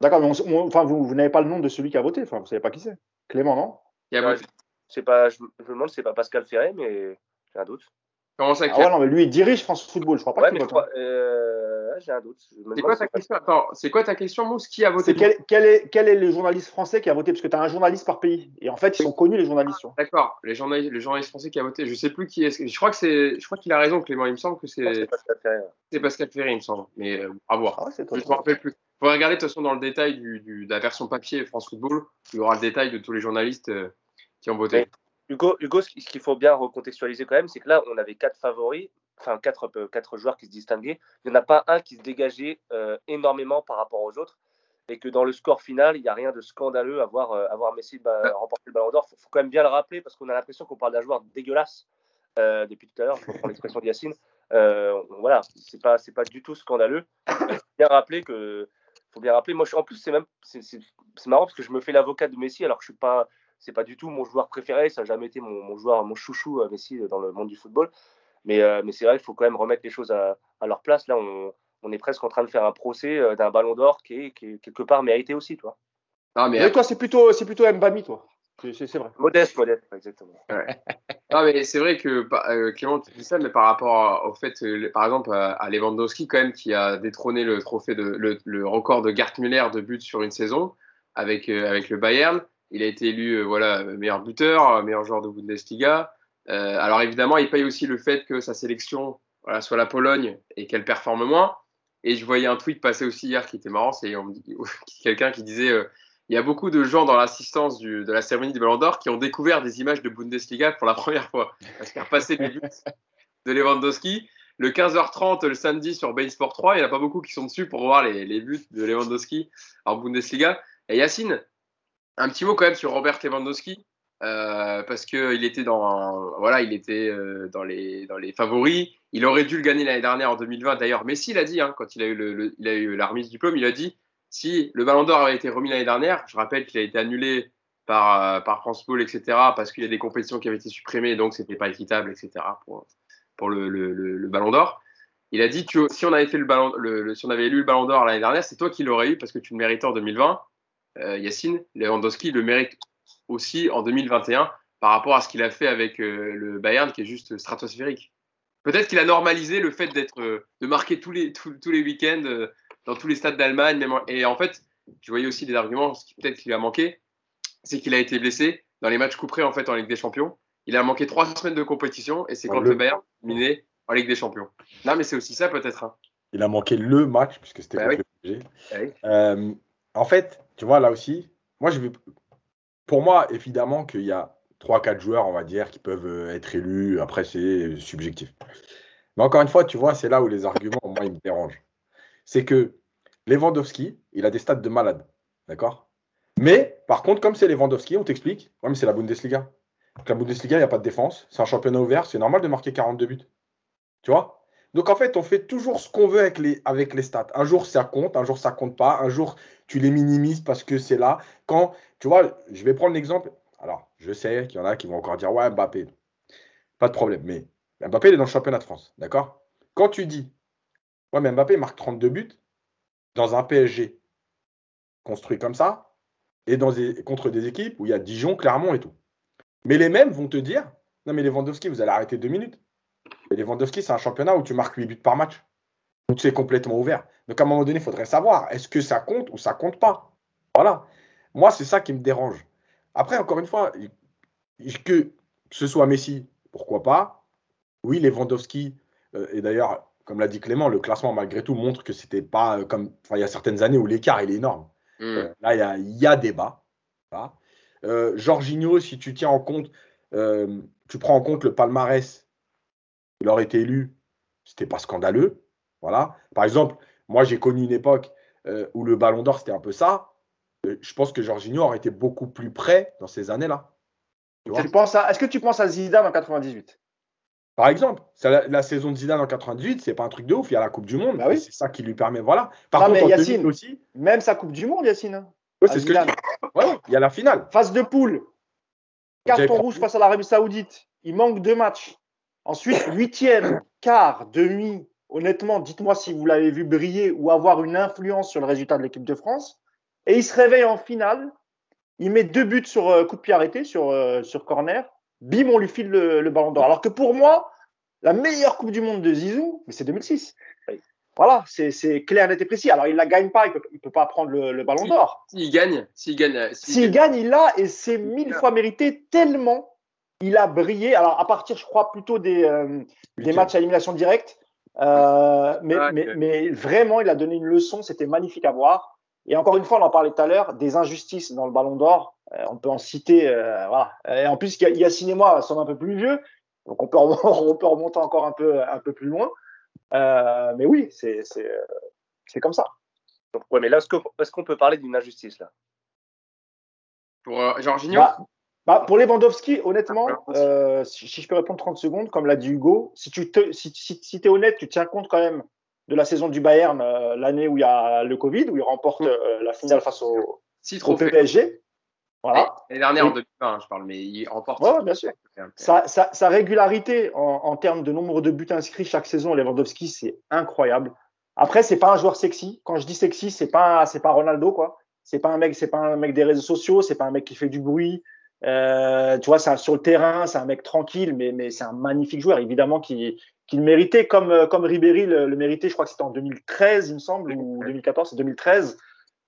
D'accord, mais on- on- enfin, vous, vous n'avez pas le nom de celui qui a voté. Enfin, vous savez pas qui c'est. Clément, non? Il y a Ouais, voté- C'est pas, je, je me demande si c'est pas Pascal Ferré, mais j'ai un doute. Comment ça Ah ouais, non, mais lui, il dirige France Football. Je crois pas Ouais, vote. hein. euh, j'ai un doute. C'est quoi ta question? Attends, c'est quoi ta question, Mousse? Qui a voté quel, quel est, quel est le journaliste français qui a voté? Parce que tu as un journaliste par pays. Et en fait, ils sont connus, les journalistes. vois. D'accord, les journalistes, le journaliste français qui a voté. Je sais plus qui est. Je crois que c'est. Je crois qu'il a raison, Clément. Il me semble que que c'est Pascal Ferré. c'est Pascal Ferré, il me semble. Mais euh, à voir. Ah ouais, Je ne me rappelle plus. Faudrait regarder de toute façon dans le détail du, du- de la version papier France Football. Il y aura le détail de tous les journalistes euh, qui ont voté. Hugo, Hugo, ce qu'il faut bien recontextualiser quand même, c'est que là, on avait quatre favoris, enfin quatre, euh, quatre joueurs qui se distinguaient. Il n'y en a pas un qui se dégageait euh, énormément par rapport aux autres. Et que dans le score final, il n'y a rien de scandaleux à voir, euh, à voir Messi bah, remporter le ballon d'or. Il faut, quand même bien le rappeler parce qu'on a l'impression qu'on parle d'un joueur dégueulasse depuis tout à l'heure. Je reprends l'expression de Yacine. Euh, voilà, c'est pas, c'est pas du tout scandaleux. Il faut bien rappeler que. Faut bien rappeler. Moi, je, suis- en plus, c'est même c'est, c'est- c'est marrant parce que je me fais l'avocat de Messi alors que je suis pas c'est pas du tout mon joueur préféré, ça n'a jamais été mon, mon joueur, mon chouchou euh, Messi euh, dans le monde du football. Mais, euh, mais c'est vrai, il faut quand même remettre les choses à, à leur place. Là, on, on est presque en train de faire un procès euh, d'un ballon d'or qui est, qui est quelque part mérité aussi, toi. Non, mais, Mais toi, c'est plutôt, c'est plutôt Mbami, toi. C'est- C'est c'est vrai. Modeste, modeste, exactement. [LAUGHS] non, mais c'est vrai que euh, Clément, tu dis ça, mais par rapport au fait, euh, par exemple, à, à Lewandowski, quand même, qui a détrôné le trophée de le, record de Gerd Müller de buts sur une saison avec, euh, avec le Bayern. Il a été élu euh, voilà, meilleur buteur, euh, meilleur joueur de Bundesliga. Euh, alors évidemment, il paye aussi le fait que sa sélection voilà, soit la Pologne et qu'elle performe moins. Et je voyais un tweet passer aussi hier qui était marrant, c'est [LAUGHS] quelqu'un qui disait euh, il y a beaucoup de gens dans l'assistance de la cérémonie du Ballon d'Or qui ont découvert des images de Bundesliga pour la [LAUGHS] première fois. Parce qu'il a repassé les buts de Lewandowski. Le 15h30 le samedi sur Bein Sport 3, il n'y en a pas beaucoup qui sont dessus pour voir les, buts de Lewandowski en Bundesliga. Et Yacine, un petit mot quand même sur Robert Lewandowski. euh, parce qu'il était dans voilà il était euh, dans les favoris il aurait dû le gagner l'année dernière en 2020 d'ailleurs Messi l'a dit hein, quand il a eu il a eu la remise du diplôme il a dit si le Ballon d'Or avait été remis l'année dernière je rappelle qu'il a été annulé par euh, par France Ball etc parce qu'il y a des compétitions qui avaient été supprimées donc c'était pas équitable etc pour pour le, le, Ballon d'Or il a dit si on avait fait le ballon si on avait élu le Ballon d'Or l'année dernière c'est toi qui l'aurais eu parce que tu le méritais en 2020 euh, Yacine Lewandowski le mérite aussi en 2021 par rapport à ce qu'il a fait avec euh, le Bayern qui est juste stratosphérique. Peut-être qu'il a normalisé le fait d'être de marquer tous les tous, tous les week-ends dans tous les stades d'Allemagne même et en fait je voyais aussi des arguments ce qui peut-être qu'il a manqué c'est qu'il a été blessé dans les matchs couperés en fait en Ligue des Champions il a manqué trois semaines de compétition et c'est quand le- Bayern éliminé en Ligue des Champions non mais c'est aussi ça peut-être hein. Il a manqué le match, puisque c'était Bah contre le PSG. Ah oui. Euh, en fait, tu vois, là aussi, moi, je vais... pour moi, évidemment qu'il y a 3-4 joueurs, on va dire, qui peuvent euh, être élus. Après, c'est subjectif. Mais encore une fois, tu vois, c'est là où les arguments, moi, ils me dérangent. C'est que Lewandowski, il a des stats de malade. D'accord? Mais, par contre, comme c'est Lewandowski, on t'explique, ouais, mais c'est la Bundesliga. Donc, la Bundesliga, il n'y a pas de défense. C'est un championnat ouvert. C'est normal de marquer 42 buts. Tu vois? Donc, en fait, on fait toujours ce qu'on veut avec les, stats. Un jour, ça compte. Un jour, ça compte pas. Un jour, tu les minimises parce que c'est là. Quand, tu vois, je vais prendre l'exemple. Alors, je sais qu'il y en a qui vont encore dire, ouais, Mbappé. Pas de problème. Mais Mbappé, il est dans le championnat de France. D'accord? Quand tu dis, ouais, mais Mbappé marque 32 buts dans un PSG construit comme ça et dans des- contre des équipes où il y a Dijon, Clermont et tout. Mais les mêmes vont te dire, non, mais Lewandowski, vous allez arrêter deux minutes. Et Lewandowski, c'est un championnat où tu marques 8 buts par match. Donc c'est complètement ouvert. Donc à un moment donné, il faudrait savoir, est-ce que ça compte ou ça compte pas? Voilà. Moi, c'est ça qui me dérange. Après, encore une fois, que ce soit Messi, pourquoi pas? Oui, Lewandowski, euh, et d'ailleurs, comme l'a dit Clément, le classement, malgré tout, montre que c'était pas euh, comme. Enfin, il y a certaines années où l'écart, il est énorme. Mm. Euh, là, il y a, il y a débat. Voilà. Euh, Jorginho, si tu tiens en compte, euh, tu prends en compte le palmarès, il aurait été élu, c'était pas scandaleux. Voilà. Par exemple, moi, j'ai connu une époque où le Ballon d'Or, c'était un peu ça. Je pense que Jorginho aurait été beaucoup plus près dans ces années-là. Est-ce que tu penses à Zidane en 98 Par exemple, la, la saison de Zidane en 98, c'est pas un truc de ouf. Il y a la Coupe du Monde. Bah oui. C'est ça qui lui permet. Voilà. Par Non, contre, en Yacine, 2000 aussi. Même sa Coupe du Monde, Yacine. hein. Ouais, à c'est ce que je Zidane. dis. Ouais, il y a la finale. Phase de poule. Carton rouge face à l'Arabie Saoudite. Il manque deux matchs. Ensuite, huitième, quart, demi. Honnêtement, dites-moi si vous l'avez vu briller ou avoir une influence sur le résultat de l'équipe de France. Et il se réveille en finale. Il met deux buts sur euh, coup de pied arrêté, sur, euh, sur corner. Bim, on lui file le, le ballon d'or. Alors que pour moi, la meilleure Coupe du Monde de Zizou, mais c'est 2006. Voilà, c'est clair, net et précis. Alors, il la gagne pas, il peut, il peut pas prendre le, le ballon d'or. S'il gagne, s'il gagne, euh, s'il gagne, il l'a et c'est mille fois mérité tellement il a brillé. Alors, à partir, je crois, plutôt des, euh, des matchs à élimination directe. Euh, mais, Ah, mais, mais vraiment, il a donné une leçon. C'était magnifique à voir. Et encore une fois, on en parlait tout à l'heure, des injustices dans le ballon d'or. Euh, on peut en citer. euh, voilà. Et en plus, Ya- Yacine et moi sommes un peu plus vieux. Donc, on peut, rem- [LAUGHS] on peut remonter encore un peu, un peu plus loin. Euh, mais oui, c'est c'est, c'est comme ça. Donc, ouais, mais là, est-ce qu'on peut parler d'une injustice là? Pour euh, Jorginho, Bah, bah, pour Lewandowski, honnêtement, Ah, euh, si, si je peux répondre 30 secondes, comme l'a dit Hugo, si tu te, si, si, si es honnête, tu tiens compte quand même de la saison du Bayern, euh, l'année où il y a le Covid, où il remporte euh, la finale face au. PSG. Voilà. L'année dernière en Oui. 2020, hein, je parle, mais il remporte. Ouais, bien sûr. Sa, sa, sa régularité en, en termes de nombre de buts inscrits chaque saison, Lewandowski, c'est incroyable. Après, c'est pas un joueur sexy. Quand je dis sexy, c'est pas c'est pas Ronaldo quoi. C'est pas un mec, c'est pas un mec des réseaux sociaux, c'est pas un mec qui fait du bruit. Euh, tu vois, c'est sur le terrain, c'est un mec tranquille, mais mais c'est un magnifique joueur, évidemment, qui qui le méritait comme euh, comme Ribéry le, le méritait. Je crois que c'était en 2013, il me semble, ou 2014, c'est 2013.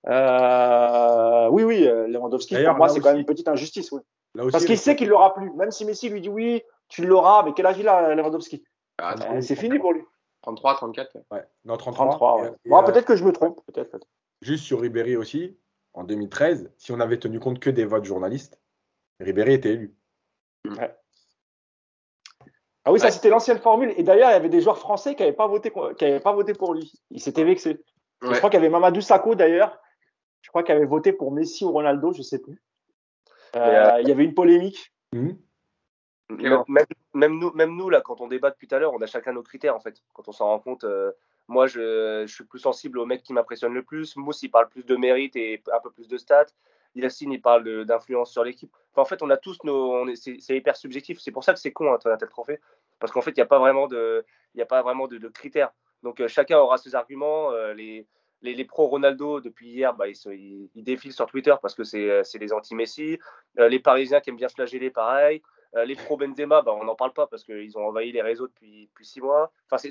Euh, oui, oui, Lewandowski, pour moi, c'est quand même une petite injustice. Oui. Aussi, Parce qu'il sait qu'il l'aura plus. Même si Messi lui dit oui, tu l'auras, mais quel âge il a, Lewandowski? Ah, Euh, C'est fini pour lui. 33, 34. ouais. Ouais, non, 33. 33, Et- ouais. et, Bon, euh, peut-être que je me trompe. Peut-être. Juste sur Ribéry aussi, en 2013, si on avait tenu compte que des votes journalistes, Ribéry était élu. Ah oui, ça Ouais. c'était l'ancienne formule. Et d'ailleurs, il y avait des joueurs français qui n'avaient pas voté, co- qui avaient pas voté pour lui. Ils s'étaient vexés. Ouais. Je crois qu'il y avait Mamadou Sakho d'ailleurs. Je crois qu'il avait voté pour Messi ou Ronaldo, je sais plus. Euh, euh, Il y avait une polémique. Clément. même, même nous, même nous, là, quand on débat depuis tout à l'heure, on a chacun nos critères, en fait. Quand on s'en rend compte, euh, moi, je, je suis plus sensible au mec qui m'impressionne le plus. Mousse, il parle plus de mérite et un peu plus de stats. Yacine, il parle d'influence sur l'équipe. En fait, on a tous nos. C'est hyper subjectif. C'est pour ça que c'est con, hein, un tel trophée. Parce qu'en fait, il n'y a pas vraiment de, il y a pas vraiment de, critères. Donc, euh, chacun aura ses arguments. euh, les, les, les pros Ronaldo, depuis hier, bah, ils, se- défilent sur Twitter parce que c'est euh, les anti-Messi. Les Parisiens qui aiment bien flageller, pareil. Les pro Benzema, bah, on n'en parle pas parce qu'ils ont envahi les réseaux depuis, six mois. Enfin, c'est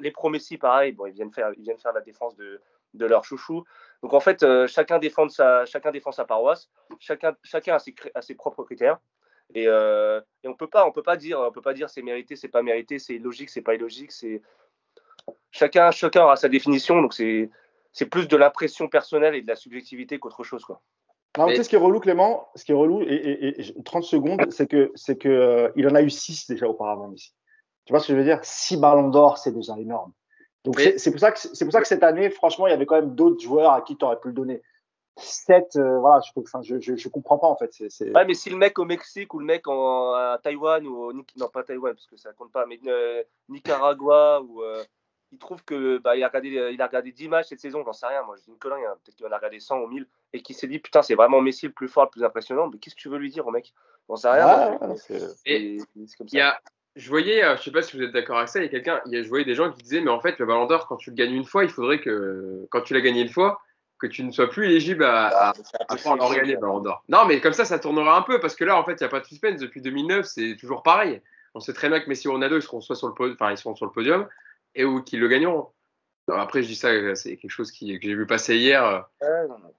Les pro Messi, pareil, bon, ils, viennent faire, ils viennent faire la défense de, de leur chouchou. Donc en fait, euh, chacun, défend sa, chacun défend sa paroisse, chacun, chacun a, ses, a ses propres critères. Et, euh, et on peut pas, on peut pas dire, on peut pas dire c'est mérité, c'est pas mérité, c'est illogique, c'est pas illogique. C'est chacun, chacun a sa définition. Donc c'est, c'est plus de l'impression personnelle et de la subjectivité qu'autre chose, quoi. Non, Mais- tu sais ce qui est relou, Clément, ce qui est relou, et, et- et 30 secondes, c'est que c'est que euh, il en a eu 6 déjà auparavant, Messi. Tu vois ce que je veux dire? 6 ballons d'or, c'est déjà énorme. Donc Mais- c'est pour ça que c'est pour ça que cette année, franchement, il y avait quand même d'autres joueurs à qui tu aurais pu le donner. 7, voilà, je, enfin, je, je, je comprends pas en fait. C'est... Ouais, mais si le mec au Mexique ou le mec en, à Taïwan ou non pas Taïwan parce que ça compte pas, mais euh, Nicaragua ou euh, il trouve que bah, il a regardé il a regardé 10 matchs cette saison, j'en sais rien, moi je dis une connerie, hein. peut-être qu'il en a regardé 100 ou 1000 et qui s'est dit putain c'est vraiment Messi le plus fort, le plus impressionnant, mais qu'est-ce que tu veux lui dire au mec? J'en sais rien. Ouais, moi, ouais, c'est- comme Il y ça. a, je voyais, euh, je sais pas si vous êtes d'accord avec ça, il y a quelqu'un, je voyais des gens qui disaient, mais en fait, le Ballon d'Or, quand tu le gagnes une fois, il faudrait que, quand tu l'as gagné une fois, que tu ne sois plus éligible à, à, Ah, à pouvoir le Ballon d'Or. Non, mais comme ça, ça tournera un peu, parce que là, en fait, il n'y a pas de suspense. Depuis 2009, c'est toujours pareil. On sait très bien que Messi et Ronaldo, ils seront soit sur le podium, enfin, ils seront sur le podium, et ou qu'ils le gagneront. Après, je dis ça, c'est quelque chose qui, que j'ai vu passer hier. euh, Ouais, non, non.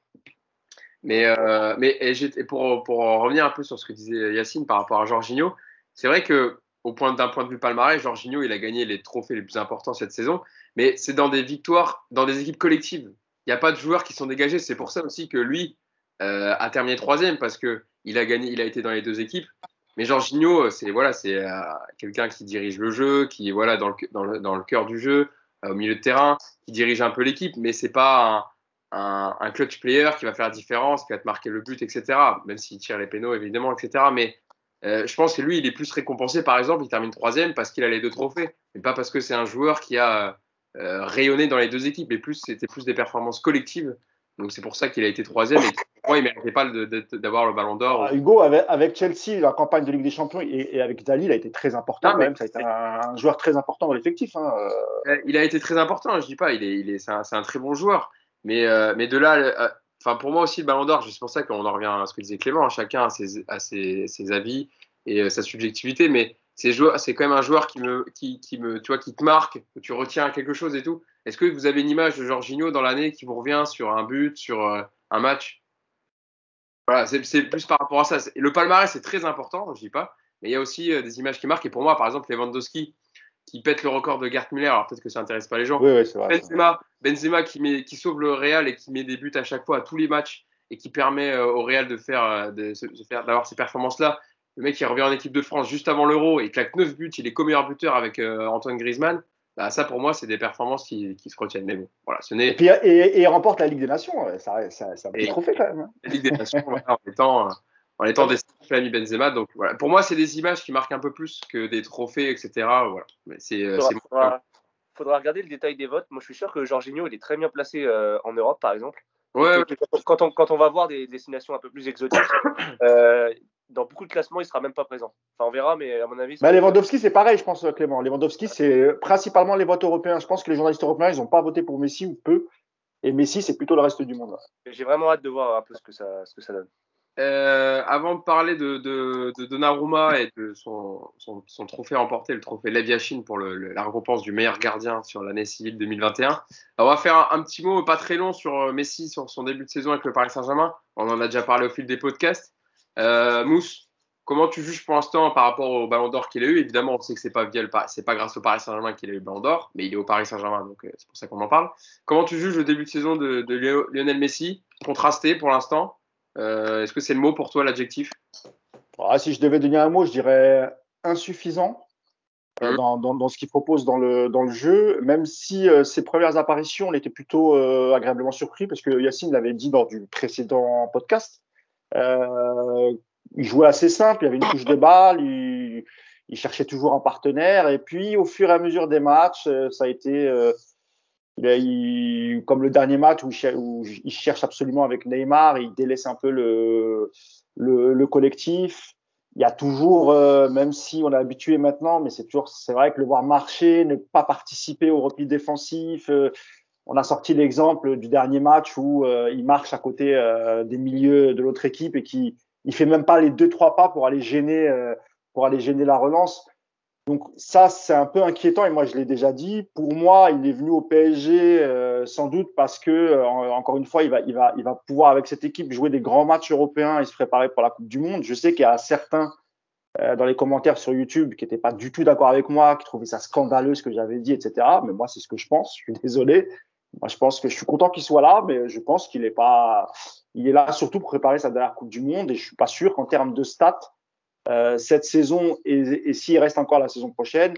mais, euh, mais et pour, pour en revenir un peu sur ce que disait Yacine par rapport à Jorginho, c'est vrai que au point d'un point de vue palmarès, Jorginho il a gagné les trophées les plus importants cette saison, mais c'est dans des victoires, dans des équipes collectives. Il n'y a pas de joueurs qui sont dégagés. C'est pour ça aussi que lui euh, a terminé troisième parce que il a gagné, il a été dans les deux équipes. Mais Jorginho, c'est voilà, c'est euh, quelqu'un qui dirige le jeu, qui est voilà dans le, cœur du jeu, euh, au milieu de terrain, qui dirige un peu l'équipe, mais c'est pas un, un, un clutch player qui va faire la différence, qui va te marquer le but, etc. Même s'il tire les pénaux, évidemment, etc. Mais euh, je pense que lui, il est plus récompensé, par exemple, il termine troisième parce qu'il a les deux trophées, mais pas parce que c'est un joueur qui a euh, rayonné dans les deux équipes, mais plus c'était plus des performances collectives. Donc c'est pour ça qu'il a été troisième et moi, il ne méritait pas d'avoir le ballon d'or. Ah, Hugo, avec, Chelsea, la campagne de Ligue des Champions et, avec Italie, il a été très important quand même. Ça a été un, joueur très important dans l'effectif. Hein. Il a été très important, je dis pas. Il est, il est, c'est, un, très bon joueur. Mais, mais de là, enfin, pour moi aussi, le ballon d'or, c'est pour ça qu'on en revient à ce que disait Clément. Chacun a ses, avis et sa subjectivité. Mais c'est, quand même un joueur qui te marque, que tu retiens quelque chose et tout. Est-ce que vous avez une image de Jorginho dans l'année qui vous revient sur un but, sur un match? Voilà, c'est plus par rapport à ça. Le palmarès, c'est très important, je dis pas, mais il y a aussi euh, des images qui marquent. Et pour moi, par exemple, Lewandowski qui pète le record de Gert Müller, alors peut-être que ça intéresse pas les gens. Oui, oui, vrai, Benzema, Benzema qui, met, qui sauve le Real et qui met des buts à chaque fois à tous les matchs et qui permet euh, au Real de faire, euh, de, d'avoir ces performances-là. Le mec qui revient en équipe de France juste avant l'Euro et claque 9 buts, il est co-meilleur buteur avec Antoine Griezmann. Bah, ça, pour moi, c'est des performances qui, qui, se retiennent. Mais bon, voilà, ce n'est. Et, puis, et, et, remporte la Ligue des Nations. Ça, ça, ça un trophée quand même. Hein. La Ligue des Nations, en étant, en étant des ami Benzema. Donc voilà, pour moi, c'est des images qui marquent un peu plus que des trophées, etc. Voilà. Mais c'est. Euh, faudra, faudra, regarder le détail des votes. Moi, je suis sûr que Jorginho, il est très bien placé euh, en Europe, par exemple. Ouais, quand, on, quand on va voir des destinations un peu plus exotiques, [COUGHS] euh, dans beaucoup de classements, il sera même pas présent. Enfin, on verra, mais à mon avis. Bah, Lewandowski, c'est pareil, je pense, Clément. Lewandowski, c'est principalement les votes européens. Je pense que les journalistes européens, ils n'ont pas voté pour Messi ou peu. Et Messi, c'est plutôt le reste du monde. J'ai vraiment hâte de voir un peu ce que ça, ce que ça donne. Euh, avant de parler de, de, de, Donnarumma et de son, trophée remporté, le trophée Leviachine pour la récompense du meilleur gardien sur l'année civile 2021, on va faire un, petit mot pas très long sur euh, Messi, sur son début de saison avec le Paris Saint-Germain. On en a déjà parlé au fil des podcasts. Euh, Mousse, comment tu juges pour l'instant par rapport au Ballon d'Or qu'il a eu? Évidemment, on sait que c'est pas pas grâce au Paris Saint-Germain qu'il a eu le Ballon d'Or, mais il est au Paris Saint-Germain, donc c'est pour ça qu'on en parle. Comment tu juges le début de saison de Lionel Messi? Contrasté pour l'instant? Euh, est-ce que c'est le mot pour toi, l'adjectif? Ah, Si je devais donner un mot, je dirais insuffisant euh, mmh. dans, dans, ce qu'il propose dans le, dans le jeu, même si euh, ses premières apparitions, on était plutôt agréablement surpris, parce que Yacine l'avait dit lors du précédent podcast. il jouait assez simple, il avait une touche de balle, il, il, cherchait toujours un partenaire, et puis au fur et à mesure des matchs, ça a été il, comme le dernier match où il, cherche absolument avec Neymar, il délaisse un peu le, le, le collectif. Il y a toujours, euh, même si on est habitué maintenant, mais c'est toujours, c'est vrai que le voir marcher, ne pas participer au repli défensif. Euh, on a sorti l'exemple du dernier match où euh, il marche à côté des milieux de l'autre équipe et qui il fait même pas les deux trois pas pour aller gêner pour aller gêner la relance. Donc ça, c'est un peu inquiétant et moi je l'ai déjà dit. Pour moi, il est venu au PSG euh, sans doute parce que euh, encore une fois, il va, il va, il va pouvoir avec cette équipe jouer des grands matchs européens et se préparer pour la Coupe du Monde. Je sais qu'il y a certains euh, dans les commentaires sur YouTube qui n'étaient pas du tout d'accord avec moi, qui trouvaient ça scandaleux ce que j'avais dit, etc. Mais moi, c'est ce que je pense. Je suis désolé. Moi, je pense que je suis content qu'il soit là, mais je pense qu'il est pas. Il est là surtout pour préparer sa dernière Coupe du Monde et je suis pas sûr qu'en termes de stats euh, cette saison et, s'il reste encore la saison prochaine,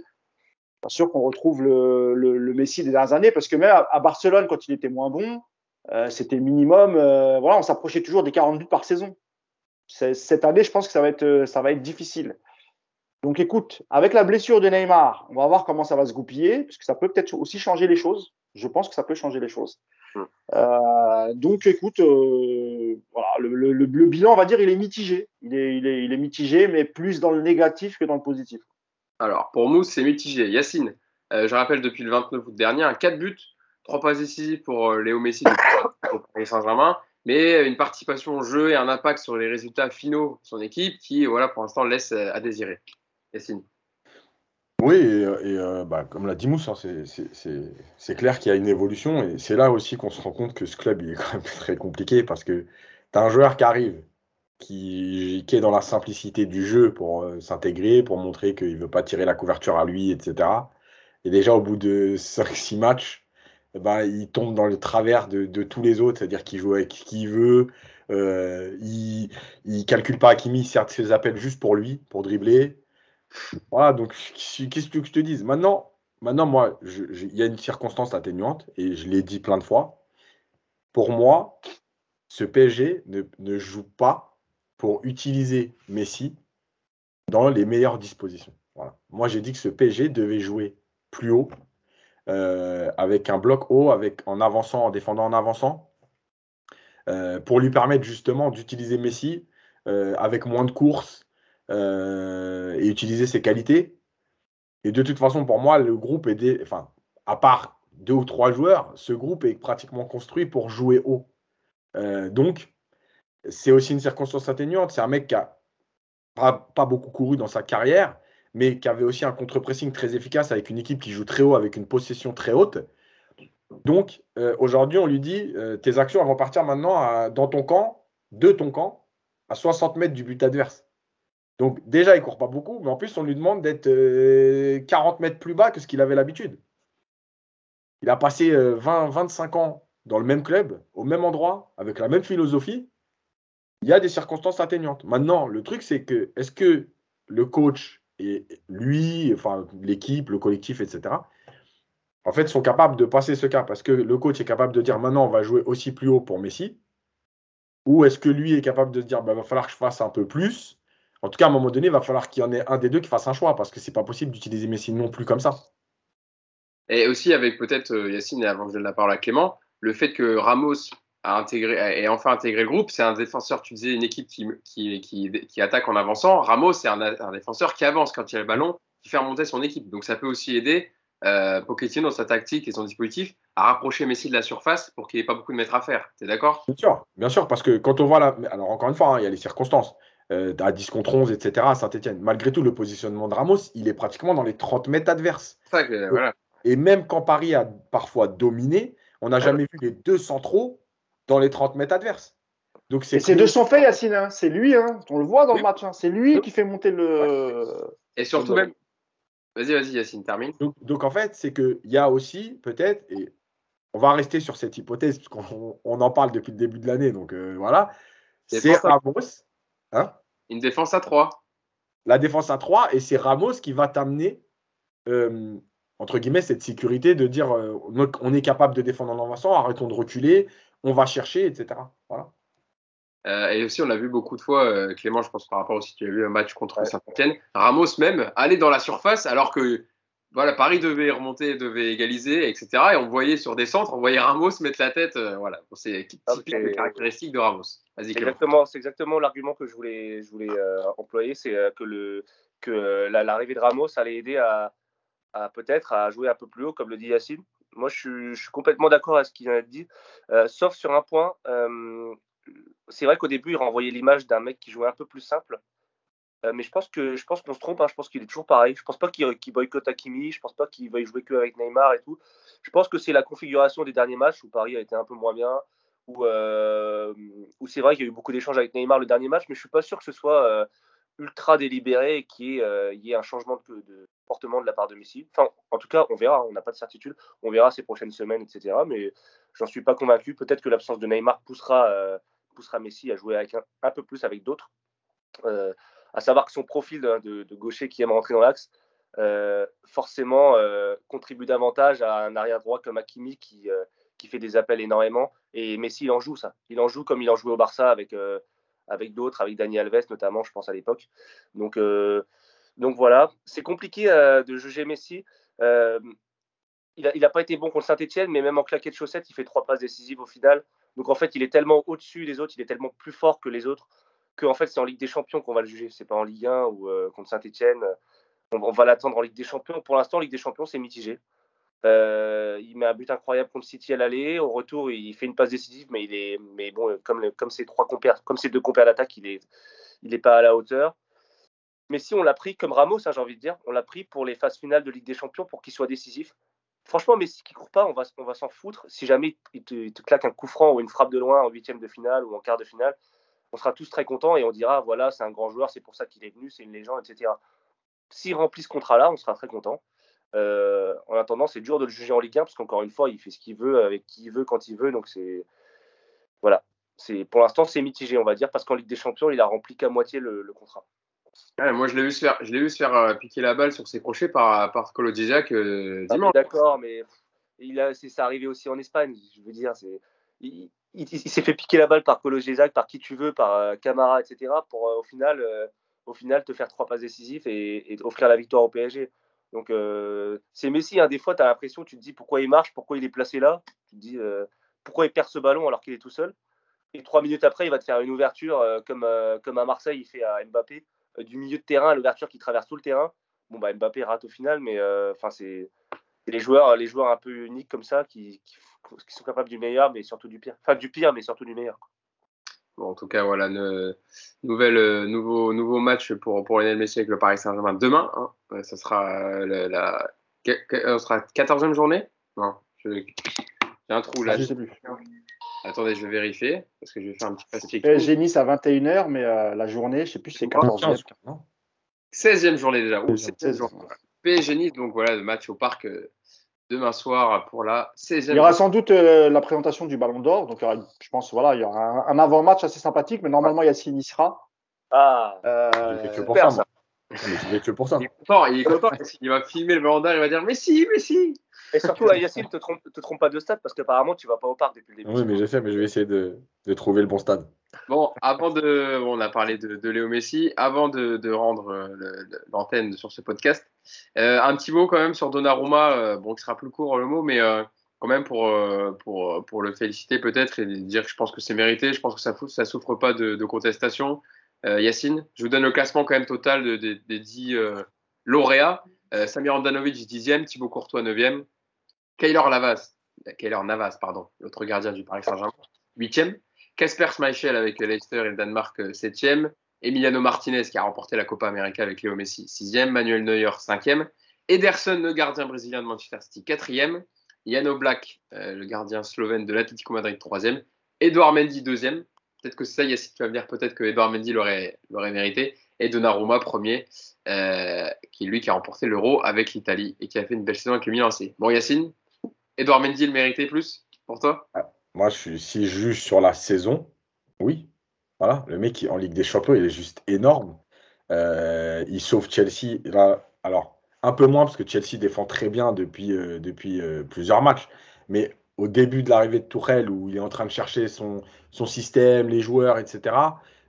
pas sûr qu'on retrouve le, Messi des dernières années parce que même à, Barcelone, quand il était moins bon, euh, c'était minimum. Euh, voilà, on s'approchait toujours des 40 buts par saison. Cette année, je pense que ça va être, ça va être difficile. Donc écoute, avec la blessure de Neymar, on va voir comment ça va se goupiller, parce que ça peut peut-être aussi changer les choses. Je pense que ça peut changer les choses. Euh, donc, écoute, euh, le, bilan, on va dire, il est mitigé. Il est mitigé, mais plus dans le négatif que dans le positif. Alors, pour Mousse, c'est mitigé. Yacine, euh, je rappelle, depuis le 29 août dernier, un 4 buts, 3 passes décisives pour Léo Messi [COUGHS] au Paris Saint-Germain, mais une participation au jeu et un impact sur les résultats finaux de son équipe qui, voilà, pour l'instant, laisse à désirer. Yacine. Oui, et, euh, bah, comme l'a dit Mousse, hein, c'est clair qu'il y a une évolution et c'est là aussi qu'on se rend compte que ce club il est quand même très compliqué parce que tu as un joueur qui arrive, qui, qui, est dans la simplicité du jeu pour euh, s'intégrer, pour montrer qu'il ne veut pas tirer la couverture à lui, etc. Et déjà au bout de 5-6 matchs, ben, il tombe dans le travers de, de tous les autres, c'est-à-dire qu'il joue avec qui il veut, euh, il ne calcule pas Hakimi, certes ses appels juste pour lui, pour dribbler. Voilà, donc qu'est-ce que je te dise? Maintenant, maintenant moi, il y a une circonstance atténuante, et je l'ai dit plein de fois. Pour moi, ce PSG ne, joue pas pour utiliser Messi dans les meilleures dispositions. Moi, j'ai dit que ce PSG devait jouer plus haut, euh, avec un bloc haut, avec, en avançant, en défendant en avançant, pour lui permettre justement d'utiliser Messi avec moins de courses et utiliser ses qualités. Et de toute façon, pour moi, le groupe est, enfin, à part deux ou trois joueurs, ce groupe est pratiquement construit pour jouer haut. donc, c'est aussi une circonstance atténuante. C'est un mec qui a pas, beaucoup couru dans sa carrière, mais qui avait aussi un contre-pressing très efficace avec une équipe qui joue très haut, avec une possession très haute. Donc, euh, aujourd'hui, on lui dit euh, tes actions vont partir maintenant dans ton camp, de ton camp, à 60 mètres du but adverse. Donc, déjà, il court pas beaucoup, mais en plus, on lui demande d'être 40 euh, mètres plus bas que ce qu'il avait l'habitude. Il a passé 20, 25 ans dans le même club, au même endroit, avec la même philosophie. Il y a des circonstances atteignantes. Maintenant, le truc, c'est que est-ce que le coach et lui, enfin l'équipe, le collectif, etc., en fait, sont capables de passer ce cas parce que le coach est capable de dire maintenant on va jouer aussi plus haut pour Messi? Ou est-ce que lui est capable de se dire il bah, va falloir que je fasse un peu plus En tout cas, à un moment donné, il va falloir qu'il y en ait un des deux qui fasse un choix parce que c'est pas possible d'utiliser Messi non plus comme ça. Et aussi avec peut-être euh, Yacine, et avant que je donne la parole à Clément, le fait que Ramos a intégré, et enfin intégré le groupe. C'est un défenseur, tu disais, une équipe qui, qui, qui, attaque en avançant. Ramos, c'est un, défenseur qui avance quand il a le ballon, qui fait remonter son équipe. Donc ça peut aussi aider euh, Pochettino dans sa tactique et son dispositif à rapprocher Messi de la surface pour qu'il n'y ait pas beaucoup de mètres à faire. Tu es d'accord? Bien sûr, bien sûr, parce que quand on voit la. Alors encore une fois, hein, il y a les circonstances. Euh, à 10 contre 11, etc. à Saint-Etienne. Malgré tout, le positionnement de Ramos, il est pratiquement dans les 30 mètres adverses. Et même quand Paris a parfois dominé, on n'a jamais vu les deux centraux dans les 30 mètres adverses. Donc c'est de son fait, Yacine. Hein. C'est lui, hein. on le voit dans le match. Hein. C'est lui qui fait monter le. Et surtout même. Vas-y, vas-y, Yacine, termine. Donc, en fait, c'est qu'il y a aussi peut-être, et on va rester sur cette hypothèse, parce qu'on en parle depuis le début de l'année, donc euh, voilà. C'est Ramos. Hein? Une défense à 3. La défense à 3, et c'est Ramos qui va t'amener, euh, entre guillemets, cette sécurité de dire euh, on est capable de défendre en avançant, arrêtons de reculer, on va chercher, etc. Voilà. Euh, et aussi, on l'a vu beaucoup de fois, euh, Clément, je pense par rapport aussi, tu as vu un match contre Saint-Etienne, Ramos même aller dans la surface alors que voilà, Paris devait remonter, devait égaliser, etc. Et on voyait sur des centres, on voyait Ramos mettre la tête. Euh, voilà, c'est ah, typique caractéristique de Ramos. C'est exactement l'argument que je voulais, voulais employer, c'est que le que l'arrivée de Ramos allait aider à, à peut-être à jouer un peu plus haut, comme le dit Yacine, moi, je suis, complètement d'accord avec ce qu'il a dit, euh, sauf sur un point. Euh, c'est vrai qu'au début, il renvoyait l'image d'un mec qui jouait un peu plus simple. Euh, mais je pense qu'on se trompe. Hein. je pense qu'il est toujours pareil. Je pense pas qu'il boycotte Hakimi. Je pense pas qu'il y jouer que avec Neymar et tout. Je pense que c'est la configuration des derniers matchs où Paris a été un peu moins bien. Où, où c'est vrai qu'il y a eu beaucoup d'échanges avec Neymar le dernier match, mais je suis pas sûr que ce soit ultra délibéré et qu'il y, ait un changement de, de, comportement de la part de Messi. Enfin, en tout cas, on verra, on n'a pas de certitude. On verra ces prochaines semaines, etc. Mais j'en suis pas convaincu. Peut-être que l'absence de Neymar poussera, euh, Messi à jouer un, peu plus avec d'autres. Euh, à savoir que son profil de, gaucher qui aime rentrer dans l'axe, euh, forcément contribue davantage à un arrière droit comme Hakimi qui, qui fait des appels énormément. Et Messi, il en joue ça. Il en joue comme il en jouait au Barça avec avec d'autres, avec Dani Alves notamment, je pense à l'époque. Donc, euh, donc voilà, c'est compliqué euh, de juger Messi. Euh, il n'a pas été bon contre Saint-Etienne, mais même en claquette de chaussettes, il fait trois passes décisives au final. Donc en fait, il est tellement au-dessus des autres, il est tellement plus fort que les autres, qu'en fait, c'est en Ligue des Champions qu'on va le juger. C'est pas en Ligue 1 ou contre Saint-Etienne. On, on, va l'attendre en Ligue des Champions. Pour l'instant, Ligue des Champions, c'est mitigé. Euh, il met un but incroyable contre City à l'aller. Au retour, il fait une passe décisive, mais il est, mais bon, comme, comme ces trois compères, comme deux compères d'attaque, il est, il est pas à la hauteur. Mais si on l'a pris comme Ramos, hein, j'ai envie de dire, on l'a pris pour les phases finales de Ligue des Champions pour qu'il soit décisif. Franchement, Messi qui court pas, on va, on va s'en foutre. Si jamais il te, claque un coup franc ou une frappe de loin en huitième de finale ou en quart de finale, on sera tous très contents et on dira voilà, c'est un grand joueur, c'est pour ça qu'il est venu, c'est une légende, etc. S'il remplit ce contrat-là, on sera très content. Euh, en attendant, c'est dur de le juger en Ligue 1 parce qu'encore une fois, il fait ce qu'il veut avec qui il veut quand il veut. Donc c'est voilà. C'est pour l'instant c'est mitigé, on va dire, parce qu'en Ligue des Champions, il a rempli qu'à moitié le, contrat. moi, je l'ai vu se faire, je l'ai vu se faire euh, piquer la balle sur ses crochets par par Colo euh, ah, D'accord, mais il a, c'est ça arrivé aussi en Espagne. Je veux dire, c'est il, s'est fait piquer la balle par Colo par qui tu veux, par Camara, etc. Pour au final, au final, te faire trois passes décisives et, et offrir la victoire au PSG. Donc, euh, c'est Messi. Hein. Des fois, tu as l'impression, tu te dis pourquoi il marche, pourquoi il est placé là? Tu te dis euh, pourquoi il perd ce ballon alors qu'il est tout seul? Et trois minutes après, il va te faire une ouverture comme, comme à Marseille, il fait à Mbappé, du milieu de terrain, l'ouverture qui traverse tout le terrain. Bon, bah, Mbappé rate au final, mais enfin c'est les joueurs, les joueurs un peu uniques comme ça qui, qui, sont capables du meilleur, mais surtout du pire. Enfin, du pire, mais surtout du meilleur. Bon, en tout cas, voilà, nouvelle, nouveau, nouveau match pour, pour Lionel Messi avec le Paris Saint-Germain demain. Hein. Ça sera la, la, sera 14e journée? Non, j'ai un trou là. Ah, je sais plus. Attendez, je vais vérifier parce que je vais faire un petit fast J'ai Nice à 21h, mais euh, la journée, je sais plus si c'est 14e. 16e journée déjà. 16e journée. PSG Nice, donc voilà, le match au parc euh, demain soir pour la 16e. Il y aura sans doute euh, la présentation du Ballon d'Or. Donc, je pense, voilà, il y aura un, avant-match assez sympathique, mais normalement, Yacine y sera. Ah, euh, que pour ça, Il que pour ça. Il est content, il est content il va filmer le Ballon d'Or, il va dire Mais si, mais si et surtout, Yacine, te trompe, te trompe pas de stade parce qu'apparemment, tu vas pas au parc depuis le début. Oui, mais je sais, mais je vais essayer de, de trouver le bon stade. Bon, avant de. Bon, on a parlé de, de, Léo Messi. Avant de, de rendre euh, l'antenne sur ce podcast, euh, un petit mot quand même sur Donnarumma. Euh, bon, qui sera plus court le mot, mais euh, quand même pour, euh, pour, pour le féliciter peut-être et dire que je pense que c'est mérité. Je pense que ça ne souffre pas de, de contestation. Yacine, je vous donne le classement quand même total des 10 lauréats. Samir Andanovic 10e, Thibaut Courtois 9e, Kaylor Navas, Kaylor Navas, pardon, l'autre gardien du Paris Saint-Germain, 8e. Casper Schmeichel avec Leicester et le Danemark, 7e. Emiliano Martinez qui a remporté la Copa América avec Léo Messi, 6e. Manuel Neuer, 5e. Ederson, le gardien brésilien de Manchester City, 4e. Yano Black, euh, le gardien slovène de l'Atlético Madrid, 3e. Edouard Mendy, 2e. Peut-être que c'est ça, Yacine, tu vas me dire peut-être que Edouard Mendy l'aurait mérité. Et Donnarumma, premier, euh, qui lui qui a remporté l'Euro avec l'Italie et qui a fait une belle saison avec le Milan AC. Bon, Yacine, Edouard Mendy le méritait plus pour toi? Ah, Moi, je suis, si je juge sur la saison, oui. Voilà, le mec en Ligue des Champions, il est juste énorme. Euh, il sauve Chelsea. Alors, un peu moins parce que Chelsea défend très bien depuis, euh, depuis euh, plusieurs matchs. Mais au début de l'arrivée de Tourelle, où il est en train de chercher son, son système, les joueurs, etc.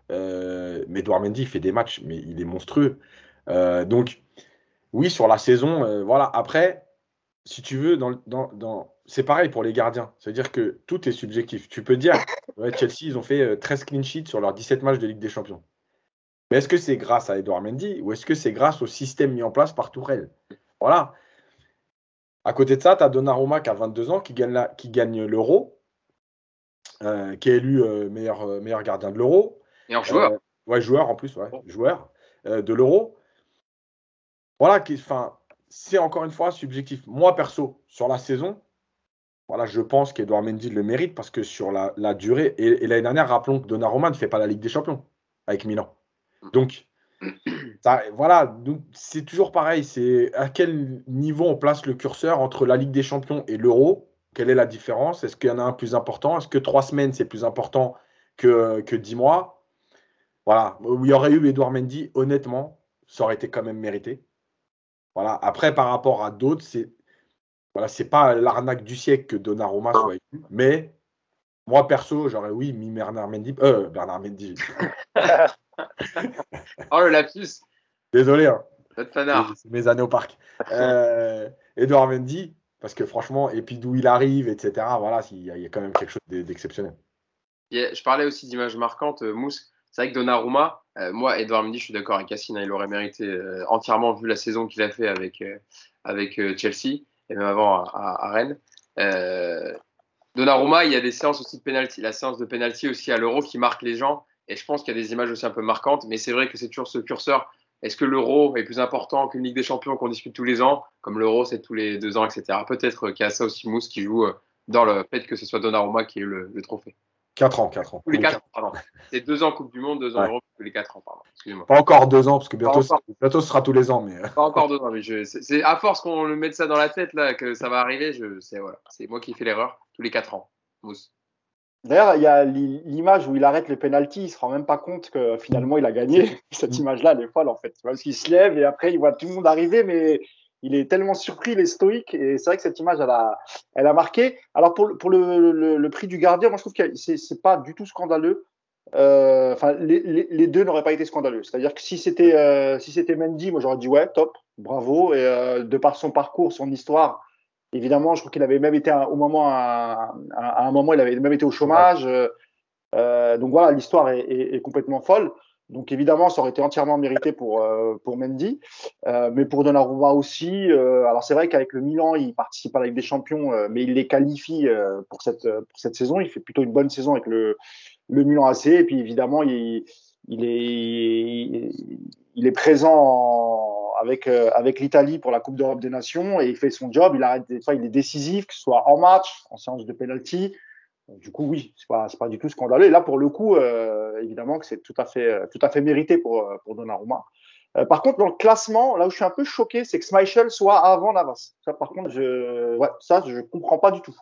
mais Edouard Mendy fait des matchs, mais il est monstrueux. donc, oui, sur la saison, voilà. Après, si tu veux, dans, dans, dans... c'est pareil pour les gardiens. C'est-à-dire que tout est subjectif. Tu peux dire, ouais, Chelsea, ils ont fait 13 euh, clean sheets sur leurs 17 matchs de Ligue des Champions. Mais est-ce que c'est grâce à Edouard Mendy ou est-ce que c'est grâce au système mis en place par Tourelle? Voilà. À côté de ça, tu as Donnarumma qui a 22 ans, qui gagne, l'Euro, euh, qui est élu euh, meilleur, meilleur gardien de l'Euro. Meilleur joueur. ouais, joueur en plus, ouais, joueur de l'Euro. Voilà, qui, enfin, c'est encore une fois subjectif. Moi, perso, sur la saison, voilà, je pense qu'Edouard Mendy le mérite parce que sur la, durée, et, l'année dernière, rappelons que Donnarumma ne fait pas la Ligue des Champions avec Milan. Donc, [CLEARS THROAT] voilà, c'est toujours pareil. C'est à quel niveau on place le curseur entre la Ligue des Champions et l'Euro? Quelle est la différence? Est-ce qu'il y en a un plus important? Est-ce que trois semaines, c'est plus important que, que dix mois? Voilà, où il y aurait eu Edouard Mendy, honnêtement, ça aurait été quand même mérité. Voilà. Après, par rapport à d'autres, c'est voilà, c'est pas l'arnaque du siècle que Donnarumma soit élu, mais moi perso, j'aurais oui mis Bernard Mendy. Euh, Bernard Mendy. [LAUGHS] oh le lapsus. Désolé. Hein. C'est mes années au parc. Euh, Edouard Mendy, parce que franchement, et puis d'où il arrive, etc. Voilà, il y, a quand même quelque chose d'exceptionnel. je parlais aussi d'images marquantes, euh, Mousse. C'est vrai que Donnarumma, euh, moi, Edouard Mendy, je suis d'accord avec Cassine, hein, il aurait mérité euh, entièrement vu la saison qu'il a fait avec, euh, avec Chelsea et même avant à, Rennes. Donnarumma, il y a des séances aussi de penalty, la séance de penalty aussi à l'Euro qui marque les gens. Et je pense qu'il y a des images aussi un peu marquantes, mais c'est vrai que c'est toujours ce curseur. Est-ce que l'Euro est plus important qu'une Ligue des Champions qu'on dispute tous les ans, comme l'Euro c'est tous les deux ans, etc. Peut-être qu'il y a ça aussi Mousse qui joue dans le fait que ce soit Donnarumma qui ait le trophée. 4 ans, 4 ans. Tous les 4 ans, pardon. C'est 2 ans Coupe du Monde, 2 ans ouais. Europe, tous les 4 ans, pardon. Excusez-moi. Pas encore 2 ans, parce que bientôt, bientôt ce sera tous les ans. Mais... Pas encore 2 ans, mais je, c'est, à force qu'on le mette ça dans la tête, là, que ça va arriver, je, c'est, voilà, c'est moi qui fais l'erreur tous les 4 ans. Mousse. D'ailleurs, il y a l'image où il arrête les pénalties, il se rend même pas compte que finalement il a gagné. [LAUGHS] Cette image-là, elle est folle en fait. Parce qu'il se lève et après il voit tout le monde arriver, mais il est tellement surpris, il est stoïque. Et c'est vrai que cette image, elle a, elle a marqué. Alors, pour, pour le, le, prix du gardien, moi, je trouve que c'est pas du tout scandaleux. Euh, enfin, les, les, deux n'auraient pas été scandaleux. C'est-à-dire que si c'était euh, si c'était Mendy, moi, j'aurais dit ouais, top, bravo. Et euh, de par son parcours, son histoire, évidemment, je crois qu'il avait même été au moment à, un moment, il avait même été au chômage. Euh, donc voilà, l'histoire est, complètement folle. Donc évidemment, ça aurait été entièrement mérité pour pour Mendy, mais pour Donnarumma aussi. alors c'est vrai qu'avec le Milan, il participe à la Ligue des Champions, mais il les qualifie pour cette pour cette saison. Il fait plutôt une bonne saison avec le le Milan AC. Et puis évidemment, il, il est il est présent avec euh, avec l'Italie pour la Coupe d'Europe des Nations et il fait son job. Il arrête des fois, il est décisif, que ce soit en match, en séance de penalty. Du coup, oui, c'est pas c'est pas du tout scandaleux. Et là, pour le coup, euh, évidemment que c'est tout à fait tout à fait mérité pour pour Donnarumma. Euh, par contre, dans le classement, là où je suis un peu choqué, c'est que Schmeichel soit avant Navas. Ça, par contre, je ouais, ça, je comprends pas du tout.